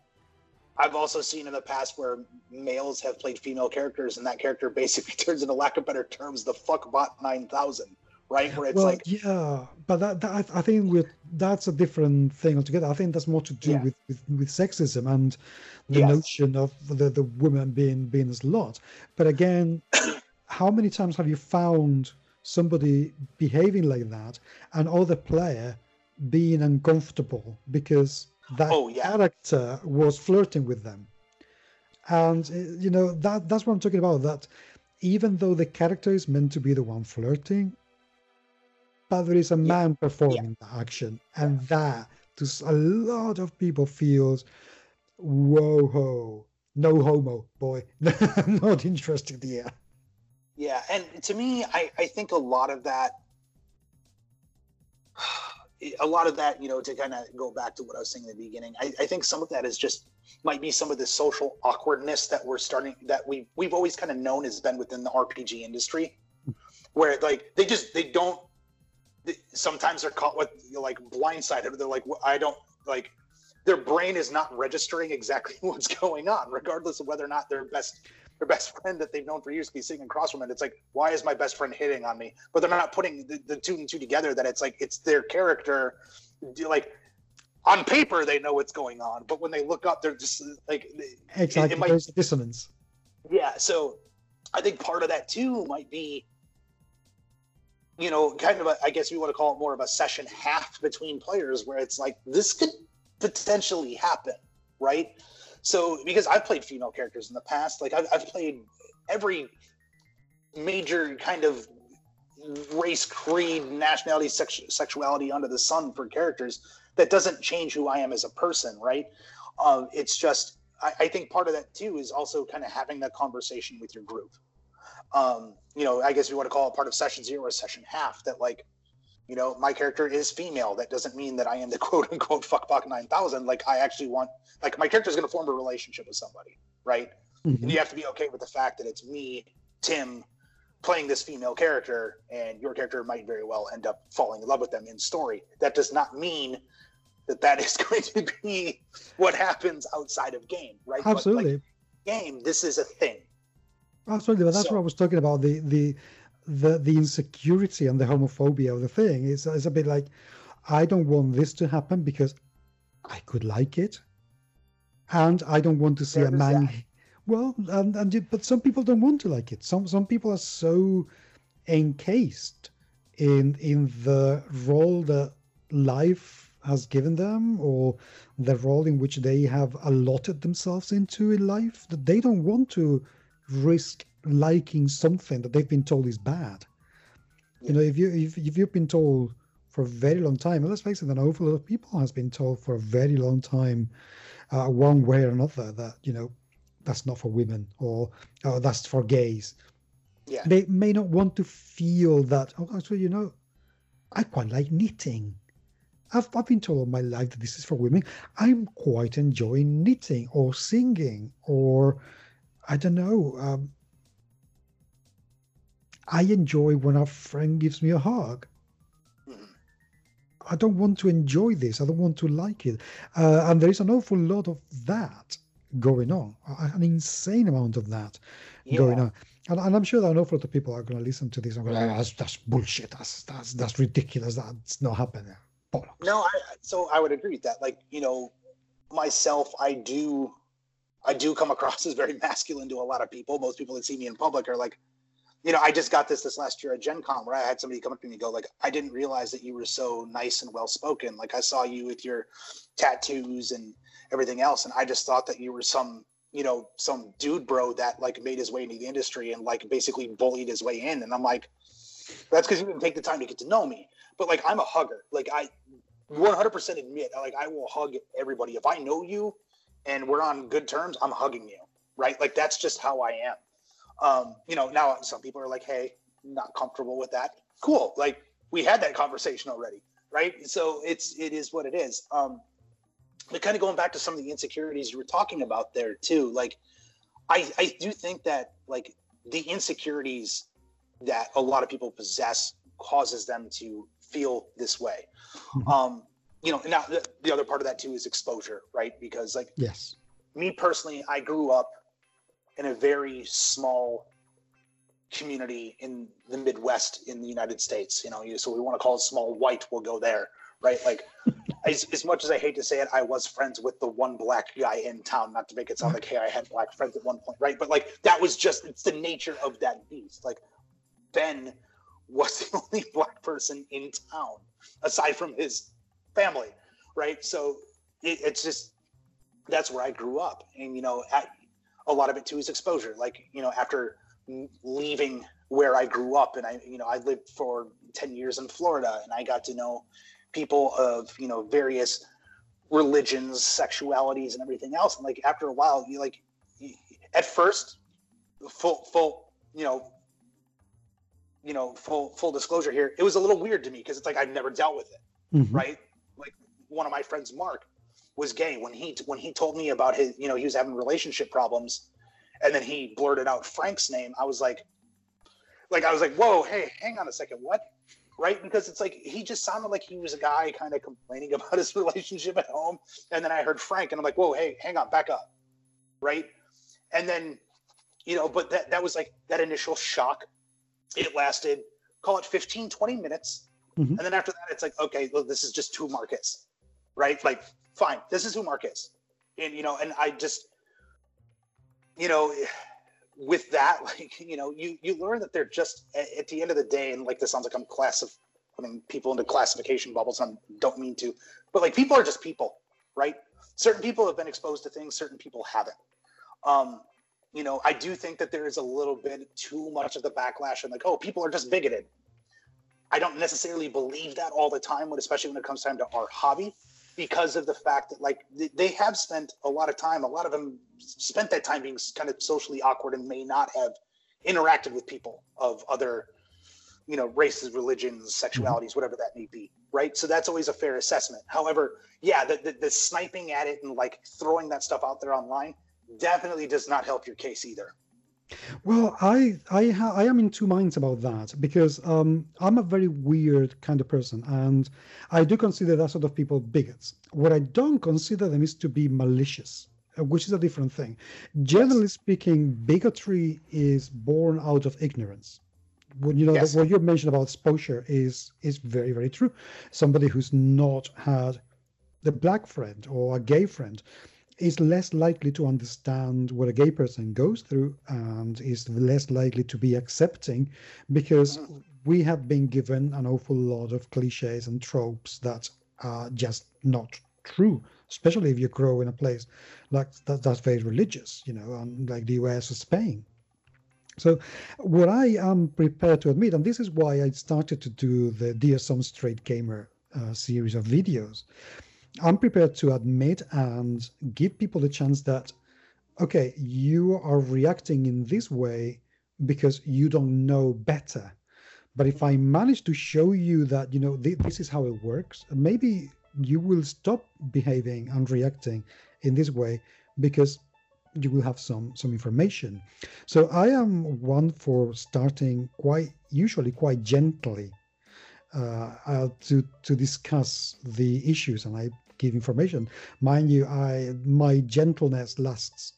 I've also seen in the past where males have played female characters, and that character basically [LAUGHS] turns into, lack of better terms, the fuckbot nine thousand right? Where it's well, like yeah, but that, that I think with that's a different thing altogether. I think that's more to do yeah. with, with, with sexism and the yes. notion of the the woman being being a slut. But again, [COUGHS] how many times have you found somebody behaving like that and other player being uncomfortable because that oh, yeah. character was flirting with them? And eh, you know that that's what I'm talking about. That even though the character is meant to be the one flirting, but there is a man performing the action, and that to a lot of people feels, whoa ho, no homo, boy, [LAUGHS] not interested here. Yeah, and to me, I, I think a lot of that, [SIGHS] a lot of that, you know, to kind of go back to what I was saying in the beginning, I, I think some of that is just might be some of the social awkwardness that we're starting that we we've always kind of known has been within the RPG industry, where like they just they don't. Sometimes they're caught with like blindsided. They're like, I don't like. Their brain is not registering exactly [LAUGHS] what's going on, regardless of whether or not their best their best friend that they've known for years be sitting across from it. It's like, why is my best friend hitting on me? But they're not putting the, the two and two together. That it's like it's their character, like on paper they know what's going on, but when they look up, they're just like, it- Exactly, it might- there's dissonance. yeah. So I think part of that too might be, you know, kind of a, I guess you want to call it more of a session half between players where it's like this could potentially happen, right? So because I've played female characters in the past, like I've, I've played every major kind of race, creed, nationality, sex, sexuality under the sun for characters. That doesn't change who I am as a person, right? Uh, it's just I, I think part of that too is also kind of having that conversation with your group. Um, you know, I guess you want to call it part of session zero or session half that like, you know, my character is female. That doesn't mean that I am the [LAUGHS] quote unquote fuckbuck nine thousand. Like I actually want like my character is going to form a relationship with somebody, right? Mhm. And you have to be okay with the fact that it's me, Tim, playing this female character, and your character might very well end up falling in love with them in story. That does not mean that that is [LAUGHS] going to be what happens outside of game, right? But, like, Absolutely. game, this is a thing. Absolutely, but that's So- what I was talking about. The the the the insecurity and the homophobia of the thing is is a bit like I don't want this to happen because I could like it, and I don't want to see a man. that. Well, and and you- but some people don't want to like it. Some some people are so encased in in the role that life has given them or the role in which they have allotted themselves into in life that they don't want to risk liking something that they've been told is bad. You know, if you if, if you've been told for a very long time, and let's face it, an awful lot of people has been told for a very long time, uh, one way or another, that you know that's not for women or oh, that's for gays. Yeah. They may not want to feel that. Oh, actually, you know, I quite like knitting. I've, I've been told all my life that this is for women. I'm quite enjoying knitting or singing or I don't know. Um, I enjoy when a friend gives me a hug. I don't want to enjoy this. I don't want to like it. Uh, and there is an awful lot of that going on, an insane amount of that going on. And, and I'm sure that an awful lot of people are going to listen to this and go, "Ah, that's, that's bullshit. That's, that's, that's ridiculous. That's not happening. Bollocks. No, I, so I would agree with that. Like, you know, myself, I do, I do come across [LAUGHS] as very masculine to a lot of people. Most people that see me in public are like, you know, I just got this this last year at Gen Con where I had somebody come up to me and go like, I didn't realize that you were so nice and well spoken. Like I saw you with your tattoos and everything else, and I just thought that you were some, you know, some dude bro that like made his way into the industry and like basically bullied his way in. And I'm like, that's because you didn't take the time to get to know me. But like I'm a hugger. Like I 100% admit, like I will hug everybody. If I know you and we're on good terms, I'm hugging you, right? Like that's just how I am. Um, you know, now some people are like, "Hey, not comfortable with that." Cool. Like we had that conversation already, right? So it's it is what it is. Um, but kind of going back to some of the insecurities you were talking about there too, like I I do think that like the insecurities that a lot of people possess causes them to feel this way. Mhm. Um, you know, now the, the other part of that too is exposure, right? Because like Yes. me personally, I grew up in a very small community in the Midwest in the United States. You know, so we want to call it small white, we'll go there, right? Like, [LAUGHS] as, as much as I hate to say it, I was friends with the one black guy in town. Not to make it sound like, hey, I had black friends at one point, right? But like, that was just it's the nature of that beast. Like, Ben was [LAUGHS] the only black person in town aside from his family, right? So it, it's just that's where I grew up, and you know, at, a lot of it too is exposure. Like you know, after leaving where I grew up, and I, you know, I lived for ten years in Florida, and I got to know people of you know various religions, sexualities, and everything else. And like after a while, you like at first, full full you know you know full full disclosure here, it was a little weird to me because it's like I've never dealt with it, mm-hmm. right? Like one of my friends, Mark, was gay when he when he told me about his you know he was having relationship problems, and then he blurted out Frank's name. I was like, like I was like, whoa, hey, hang on a second, what? right? Because it's like he just sounded like he was a guy kind of complaining [LAUGHS] about his relationship at home. And then I heard Frank, and I'm like, whoa, hey, hang on, back up, right? And then, you know, but that that was like that initial shock. It lasted, call it 15, 20 minutes. Mm-hmm. And then after that, it's like, okay, well, this is just who Mark is, right? Like, fine, this is who Mark is. And, you know, and I just, you know, with that, [LAUGHS] like you know, you you learn that they're just at the end of the day, and like this sounds like I'm class of putting people into classification bubbles. I don't mean to, but like people are just people, right? Certain people have been exposed to things, certain people haven't. Um, you know, I do think that there is a little bit too much of the backlash and like, oh, people are just bigoted. I don't necessarily believe that all the time, especially when it comes time to our hobby because of the fact that like they have spent a lot of time a lot of them spent that time being kind of socially awkward and may not have interacted with people of other you know races religions mm-hmm. sexualities whatever that may be right? So that's always a fair assessment. However yeah the, the, the sniping at it and like throwing that stuff out there online definitely does not help your case either well, I I ha- I am in two minds about that because um, I'm a very weird kind of person, and I do consider that sort of people bigots. What I don't consider them is to be malicious, uh, which is a different thing. Generally yes. speaking, bigotry is born out of ignorance. When you know yes. what you mentioned about exposure is is very very true. Somebody who's not had the black friend or a gay friend is less likely to understand what a gay person goes through and is less likely to be accepting because we have been given an awful lot of cliches and tropes that are just not true especially if you grow in a place like that, that's very religious you know like the us or spain. So what i am prepared to admit and this is why i started to do the dear some straight gamer uh, series of videos I'm prepared to admit and give people the chance that, okay, you are reacting in this way because you don't know better. But if I manage to show you that, you know, th- this is how it works, maybe you will stop behaving and reacting in this way because you will have some some information. So I am one for starting quite usually quite gently uh, uh, to to discuss the issues, and I give information. Mind you, I my gentleness lasts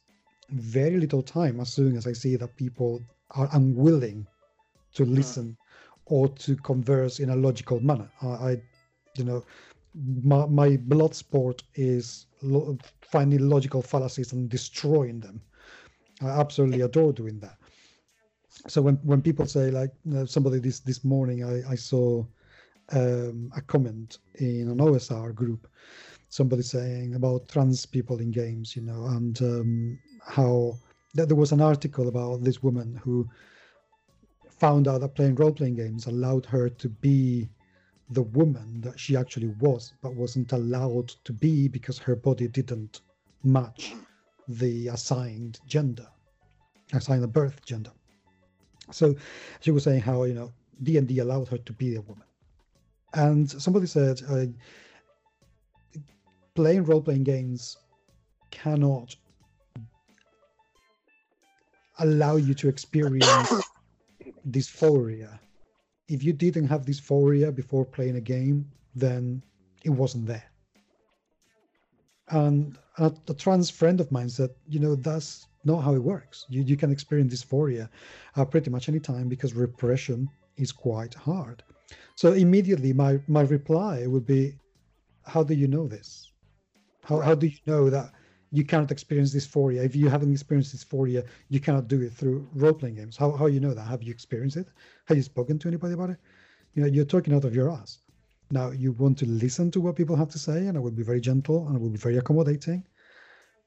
very little time as soon as I see that people are unwilling to hmm. listen or to converse in a logical manner. I, I you know, my, my blood sport is lo- finding logical fallacies and destroying them. I absolutely adore doing that. So when when people say like uh, somebody this this morning, I I saw um, a comment in an OSR group somebody saying about trans people in games, you know, and um, how that there was an article about this woman who found out that playing role playing games allowed her to be the woman that she actually was, but wasn't allowed to be because her body didn't match the assigned gender, assigned a birth gender. So she was saying how you know D and D allowed her to be a woman, and somebody said. Uh, playing role playing games cannot allow you to experience [COUGHS] dysphoria. If you didn't have dysphoria before playing a game, then it wasn't there. And a, a trans friend of mine said, you know, that's not how it works. You, you can experience dysphoria uh, pretty much any time because repression is quite hard. So immediately my, my reply would be, how do you know this? How, how do you know that you cannot experience dysphoria? If you haven't experienced dysphoria, you cannot do it through role playing games. How, how you know that? Have you experienced it? Have you spoken to anybody about it? You know, you're talking out of your ass. Now, you want to listen to what people have to say, and I will be very gentle and I will be very accommodating.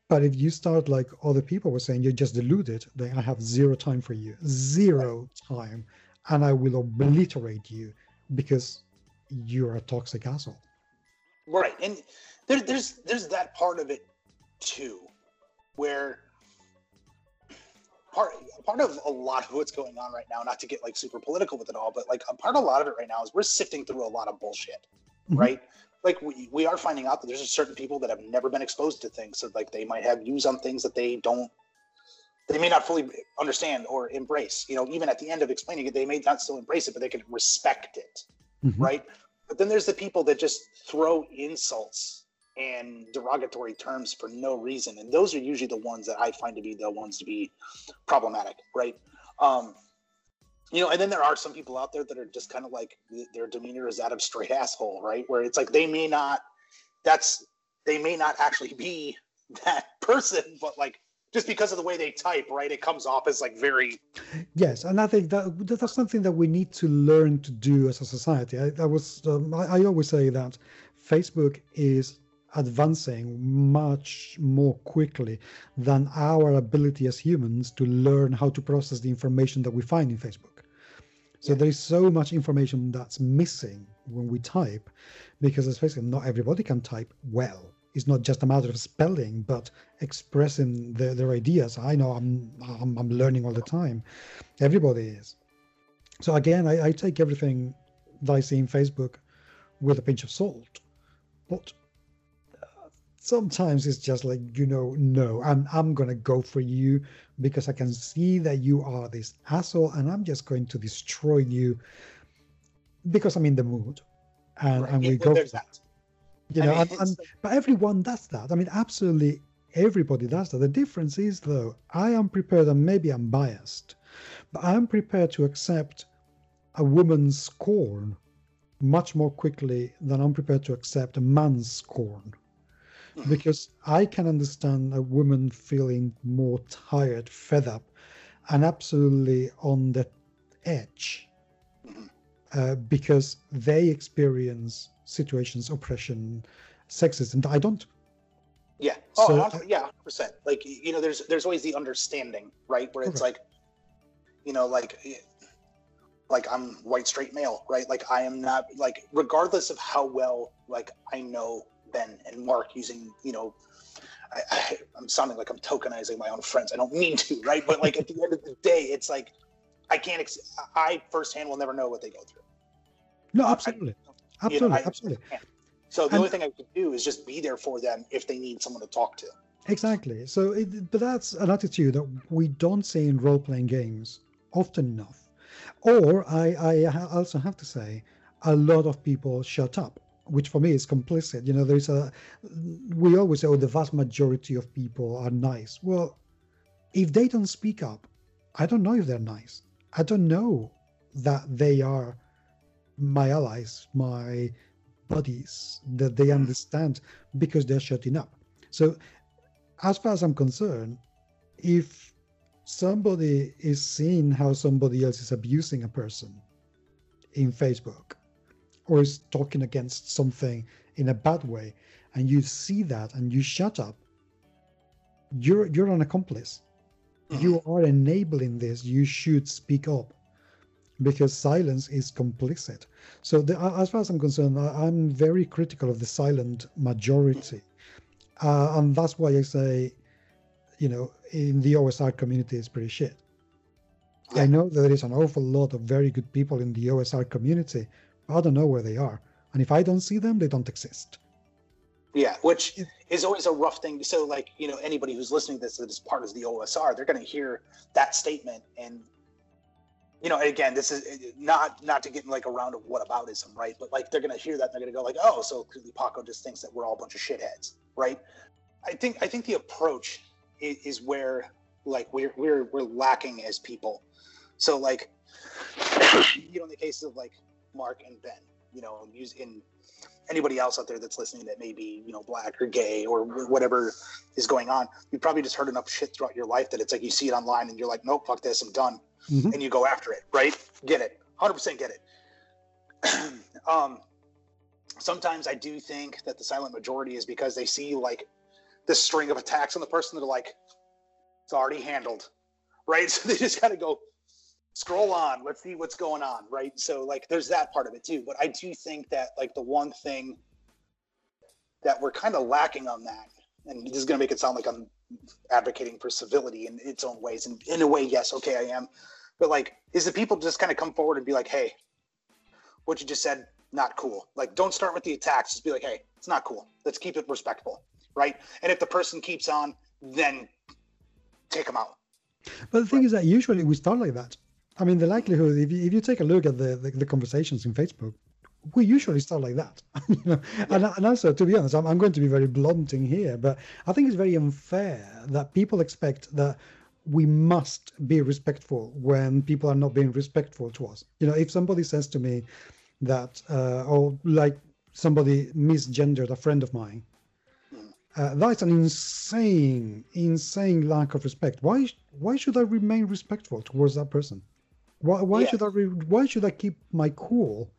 But if you start like other people were saying, you're just deluded, then I have zero time for you, zero time, and I will obliterate you because you're a toxic asshole. Right, and there, there's there's that part of it too, where part part of a lot of what's going on right now, not to get like super political with it all, but like a part of a lot of it right now is we're sifting through a lot of bullshit, Mhm. right? Like we, we are finding out that there's certain people that have never been exposed to things, so like they might have views on things that they don't, they may not fully understand or embrace. You know, even at the end of explaining it, they may not still embrace it, but they can respect it Mhm. right? But then there's the people that just throw insults and derogatory terms for no reason, and those are usually the ones that I find to be the ones to be problematic, right? Um, you know, and then there are some people out there that are just kind of like their demeanor is that of straight asshole, right? Where it's like they may not, that's they may not actually be [LAUGHS] that person, but like just because of the way they type, right? It comes off as like very Yes, and I think that that- that's something that we need to learn to do as a society. I, I was um, I, I always say that Facebook is advancing much more quickly than our ability as humans to learn how to process the information that we find in Facebook. So Yeah. there is so much information that's missing when we type, because especially not everybody can type well. It's not just a matter of spelling, but expressing their, their ideas. I know I'm, I'm I'm learning all the time. Everybody is. So again, I, I take everything that I see in Facebook with a pinch of salt, but sometimes it's just like you know, no, I'm I'm gonna go for you because I can see that you are this asshole, and I'm just going to destroy you because I'm in the mood, and right. and we go. for that. You know, and, and but everyone does that. I mean, absolutely everybody does that. The difference is, though, I am prepared, and maybe I'm biased, but I'm prepared to accept a woman's scorn much more quickly than I'm prepared to accept a man's scorn. Mhm. Because I can understand a woman feeling more tired, fed up, and absolutely on the edge. Uh, because they experience situations, oppression, sexism I don't. Yeah. Oh, So, a hundred- yeah, hundred percent. Like you know, there's there's always the understanding, right? Where it's like, you know, like like I'm white straight male, right? Like I am not like regardless of how well like I know Ben and Mark using, you know, I, I I'm sounding like I'm tokenizing my own friends. I don't mean to, right? But like at the end of the day, it's like I can't. Ex- I firsthand will never know what they go through. No, I- absolutely, know, absolutely, I- absolutely, I. So the And- only thing I could do is just be there for them if they need someone to talk to. exactly. So, it, but that's an attitude that we don't see in role-playing games often enough. Or I, I also have to say, a lot of people shut up, which for me is complicit. You know, there's a. We always say, oh, the vast majority of people are nice. Well, if they don't speak up, I don't know if they're nice. I don't know that they are my allies, my buddies, that they hmm. understand because they're shutting up. So, as far as I'm concerned, if somebody is seeing how somebody else is abusing a person in Facebook or is talking against something in a bad way, and you see that and you shut up, you're you're an accomplice. You are enabling this. You should speak up because silence is complicit. So, the, as far as I'm concerned, I, I'm very critical of the silent majority, uh, and that's why I say, you know, in the OSR community is pretty shit. I know that there is an awful lot of very good people in the OSR community, but I don't know where they are. And if I don't see them, they don't exist. Yeah, which is always a rough thing. So, like, you know, anybody who's listening to this that is part of the OSR, they're going to hear that statement, and you know, again, this is not not to get in like a round of whataboutism, right? But like, they're going to hear that, and they're going to go like, oh, so clearly Paco just thinks that we're all a bunch of shitheads, right? I think I think the approach is, is where like we're we're we're lacking as people. So, like, [COUGHS] you know, in the case of like Mark and Ben, you know, use in anybody else out there that's listening that may be you know black or gay or whatever is going on you probably just heard enough shit throughout your life that it's like you see it online and you're like nope fuck this i'm done Mhm. and you go after it right get it 100% get it [CLEARS THROAT] um sometimes i do think that the silent majority is because they see like this string of attacks on the person. They're like, it's already handled, right? [LAUGHS] So they just got to go scroll on. Let's see what's going on, right? So like, there's that part of it too. But I do think that like the one thing that we're kind of lacking on that, and this is going to make it sound like I'm advocating for civility in its own ways, and in a way, yes, okay, I am. But like, is the people just kind of come forward and be like, hey, what you just said, not cool. Like, don't start with the attacks. Just be like, hey, it's not cool. Let's keep it respectful, right? And if the person keeps on, then take them out. But the thing right. is that usually we start like that. I mean, the likelihood, if you, if you take a look at the, the, the conversations in Facebook, we usually start like that. [LAUGHS] you know? Yeah. and, and also, to be honest, I'm, I'm going to be very blunting here, but I think it's very unfair that people expect that we must be respectful when people are not being respectful to us. You know, if somebody says to me that, uh, or like somebody misgendered a friend of mine, uh, that's an insane, insane lack of respect. Why, why should I remain respectful towards that person? Why, why yeah. should I, re- why should I keep my cool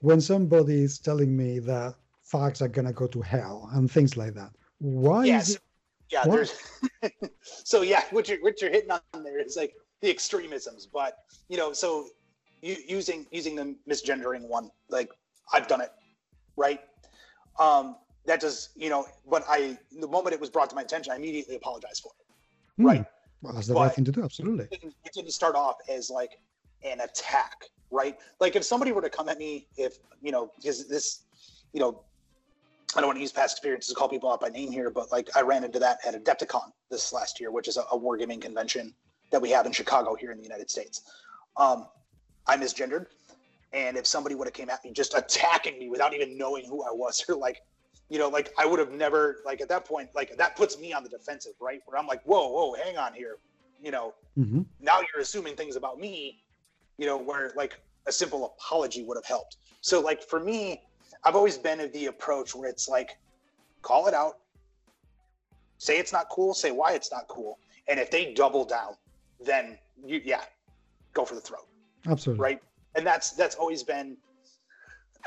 when somebody is telling me that facts are gonna go to hell and things like that? Why yes. is it yeah what? there's [LAUGHS] so yeah what you're what you're hitting on there is like the extremisms but you know so you, using using the misgendering one like i've done it right um that does you know but i the moment it was brought to my attention i immediately apologized for it mm. right well that's the but right thing to do absolutely it didn't, it didn't start off as like an attack right like if somebody were to come at me if you know because this you know I don't want to use past experiences to call people out by name here, but like I ran into that at Adepticon this last year, which is a, a wargaming convention that we have in Chicago here in the United States. Um, I misgendered, and if somebody would have came at me just attacking me without even knowing who I was, [LAUGHS] or like, you know, like I would have never like at that point, like that puts me on the defensive, right? Where I'm like, whoa, whoa, hang on here, you know. Mm-hmm. Now you're assuming things about me, you know, where like a simple apology would have helped. So like for me, I've always been of the approach where it's like, call it out, say it's not cool, say why it's not cool, and if they double down, then you yeah, go for the throat. Absolutely. Right. And that's that's always been.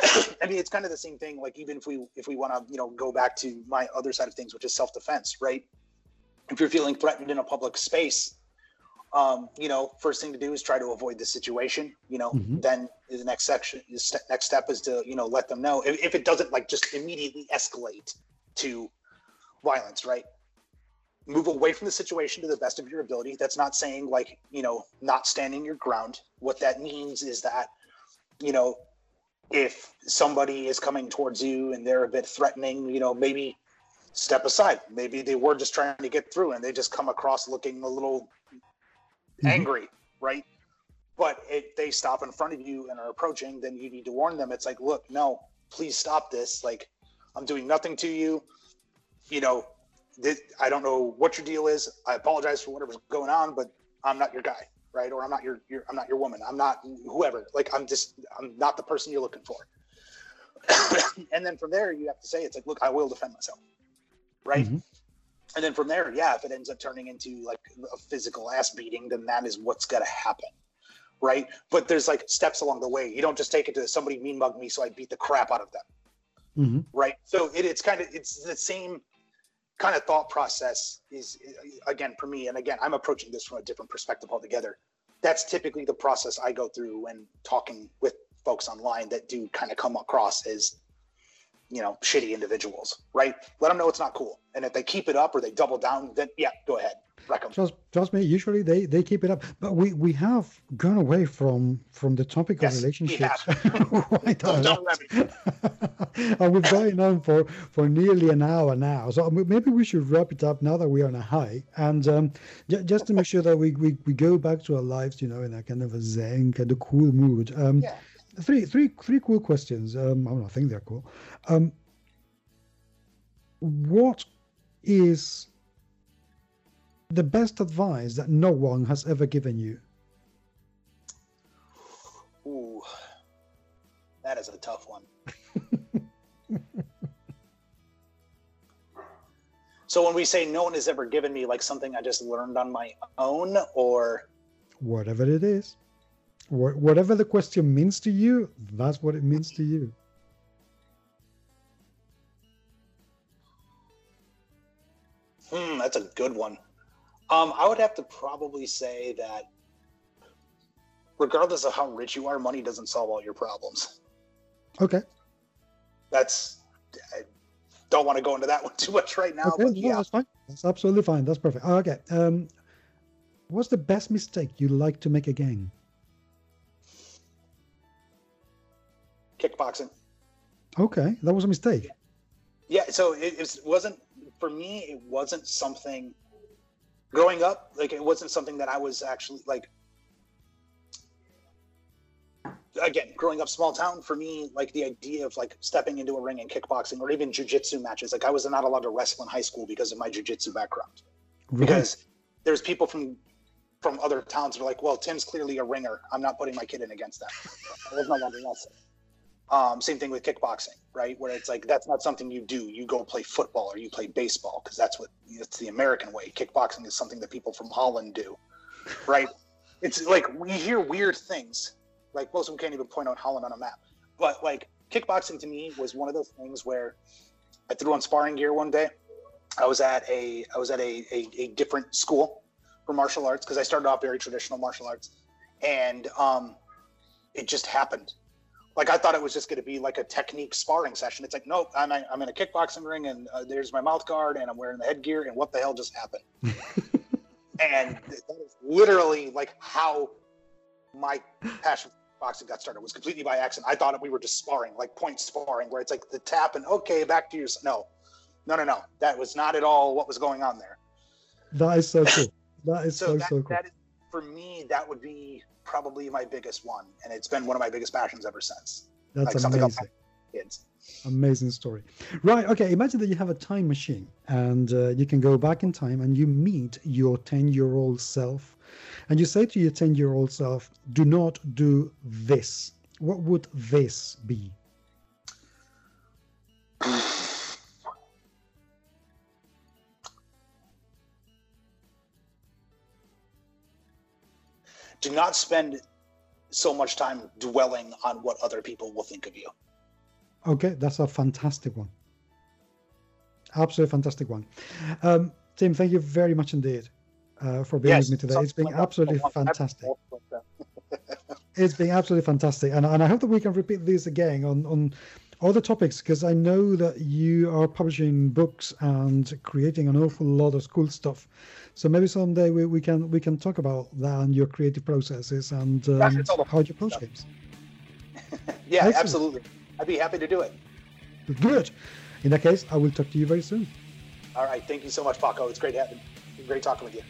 I mean, it's kind of the same thing. Like even if we if we want to you know go back to my other side of things, which is self defense, right? If you're feeling threatened in a public space, um, you know, first thing to do is try to avoid the situation. You know, mm-hmm. then the next section, the next step is to you know let them know if, if it doesn't like just immediately escalate to violence, right? Move away from the situation to the best of your ability. That's not saying like you know not standing your ground. What that means is that you know if somebody is coming towards you and they're a bit threatening, you know maybe step aside. Maybe they were just trying to get through and they just come across looking a little mm-hmm. angry, right? But if they stop in front of you and are approaching, then you need to warn them. It's like, look, no, please stop this. Like, I'm doing nothing to you. You know, th- I don't know what your deal is. I apologize for whatever's going on, but I'm not your guy, right? Or I'm not your, your I'm not your woman. I'm not whoever. Like, I'm just, I'm not the person you're looking for. [COUGHS] and then from there, you have to say, it's like, look, I will defend myself, right? Mm-hmm and then from there, yeah, if it ends up turning into like a physical ass beating, then that is what's gonna happen, right? But there's like steps along the way. You don't just take it to somebody mean mug me, so I beat the crap out of them, mm-hmm. right? So it, it's kind of it's the same kind of thought process is again for me, and again I'm approaching this from a different perspective altogether. That's typically the process I go through when talking with folks online that do kind of come across as you know, shitty individuals, right? Let them know it's not cool. And if they keep it up or they double down, then yeah, go ahead. Trust, trust me, usually they, they keep it up. But we, we have gone away from from the topic of yes, relationships. right [LAUGHS] [LAUGHS] and we've going on for, for nearly an hour now. So maybe we should wrap it up now that we're on a high. And um, j- just to make sure that we, we, we go back to our lives, you know, in a kind of a zen, kind of cool mood. Um, yeah three, three, three cool questions. Um, I, don't know, I think they're cool. Um, what is the best advice that no one has ever given you? Ooh, that is a tough one. [LAUGHS] so when we say no one has ever given me like something I just learned on my own, or whatever it is whatever the question means to you, that's what it means to you. Hmm, that's a good one. Um, I would have to probably say that regardless of how rich you are, money doesn't solve all your problems. Okay. That's I don't want to go into that [LAUGHS] one too much right now, Okay, but no, yeah. that's fine. That's absolutely fine. That's perfect. Okay. Um, what's the best mistake you like to make again? Kickboxing. Okay, that was a mistake. Yeah, so it, it wasn't for me. It wasn't something growing up. Like it wasn't something that I was actually like. Again, growing up small town for me, like the idea of like stepping into a ring and kickboxing or even jujitsu matches. Like I was not allowed to wrestle in high school because of my jujitsu background. Right. Because there's people from from other towns who are like, well, Tim's clearly a ringer. I'm not putting my kid in against that. I was not allowed to wrestle. Um, same thing with kickboxing, right? Where it's like that's not something you do. You go play football or you play baseball because that's what it's the American way. Kickboxing is something that people from Holland do, right? It's like we hear weird things. Like most of them can't even point out Holland on a map. But like kickboxing to me was one of those things where I threw on sparring gear one day. I was at a I was at a, a, a different school for martial arts because I started off very traditional martial arts, and um, it just happened like I thought it was just going to be like a technique sparring session. It's like, nope, I'm, I'm in a kickboxing ring and uh, there's my mouth guard and I'm wearing the headgear and what the hell just happened? [LAUGHS] and that is literally like how my passion for boxing got started. It was completely by accident. I thought we were just sparring, like point sparring, where it's like the tap and okay, back to your no, no, no, no. That was not at all what was going on there. That is so cool. That is So, so that, so cool. that is for me. That would be probably my biggest one, and it's been one of my biggest passions ever since. That's like amazing. Kids. Amazing story. Right. Okay. Imagine that you have a time machine and uh, you can go back in time and you meet your 10 year old self and you say to your 10 year old self, do not do this. What would this be? [SIGHS] [LAUGHS] Do not spend so much time dwelling on what other people will think of you. Okay. That's a fantastic one. Absolutely fantastic one. Um, Tim, thank you very much indeed uh, for being with me today. It's been absolutely fantastic. [LAUGHS] It's been absolutely fantastic, and and I hope that we can repeat this again on on other topics because I know that you are publishing books and creating an awful lot of cool stuff. So maybe someday we, we can we can talk about that and your creative processes and um, Gosh, it's all the how you approach games. Yeah, Excellent. absolutely. I'd be happy to do it. Good. In that case, I will talk to you very soon. All right. Thank you so much, Paco. It's great having, great talking with you.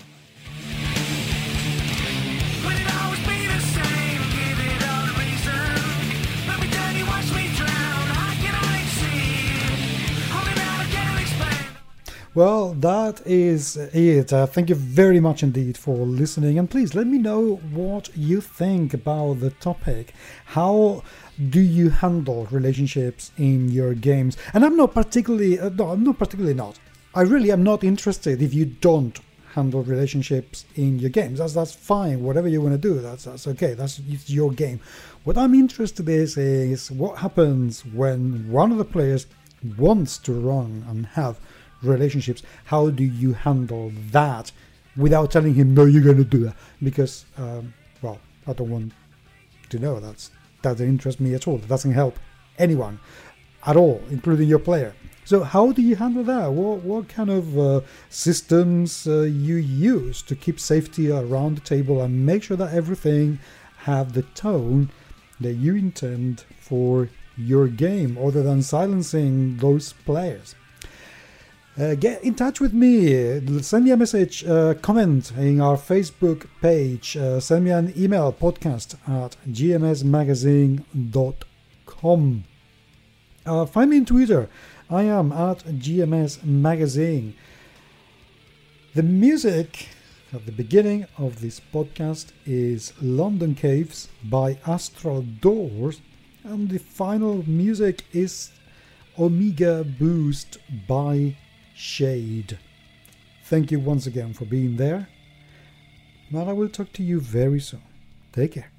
Well, that is it. Uh, thank you very much indeed for listening. And please let me know what you think about the topic. How do you handle relationships in your games? And I'm not particularly, uh, no, I'm not particularly not. I really am not interested if you don't handle relationships in your games. That's that's fine. Whatever you want to do, that's that's okay. That's it's your game. What I'm interested in is, is what happens when one of the players wants to run and have relationships. How do you handle that without telling him no, you're going to do that? Because um, well, I don't want to know. That's that doesn't interest me at all. That doesn't help anyone at all, including your player. So how do you handle that? What what kind of uh, systems uh, you use to keep safety around the table and make sure that everything have the tone that you intend for your game, other than silencing those players? Uh, get in touch with me. Send me a message, uh, comment in our Facebook page. Uh, send me an email, podcast at gmsmagazine.com. Uh, find me on Twitter. I am at GMS Magazine. The music at the beginning of this podcast is London Caves by Astral Doors, and the final music is Omega Boost by Shade. Thank you once again for being there, and I will talk to you very soon. Take care.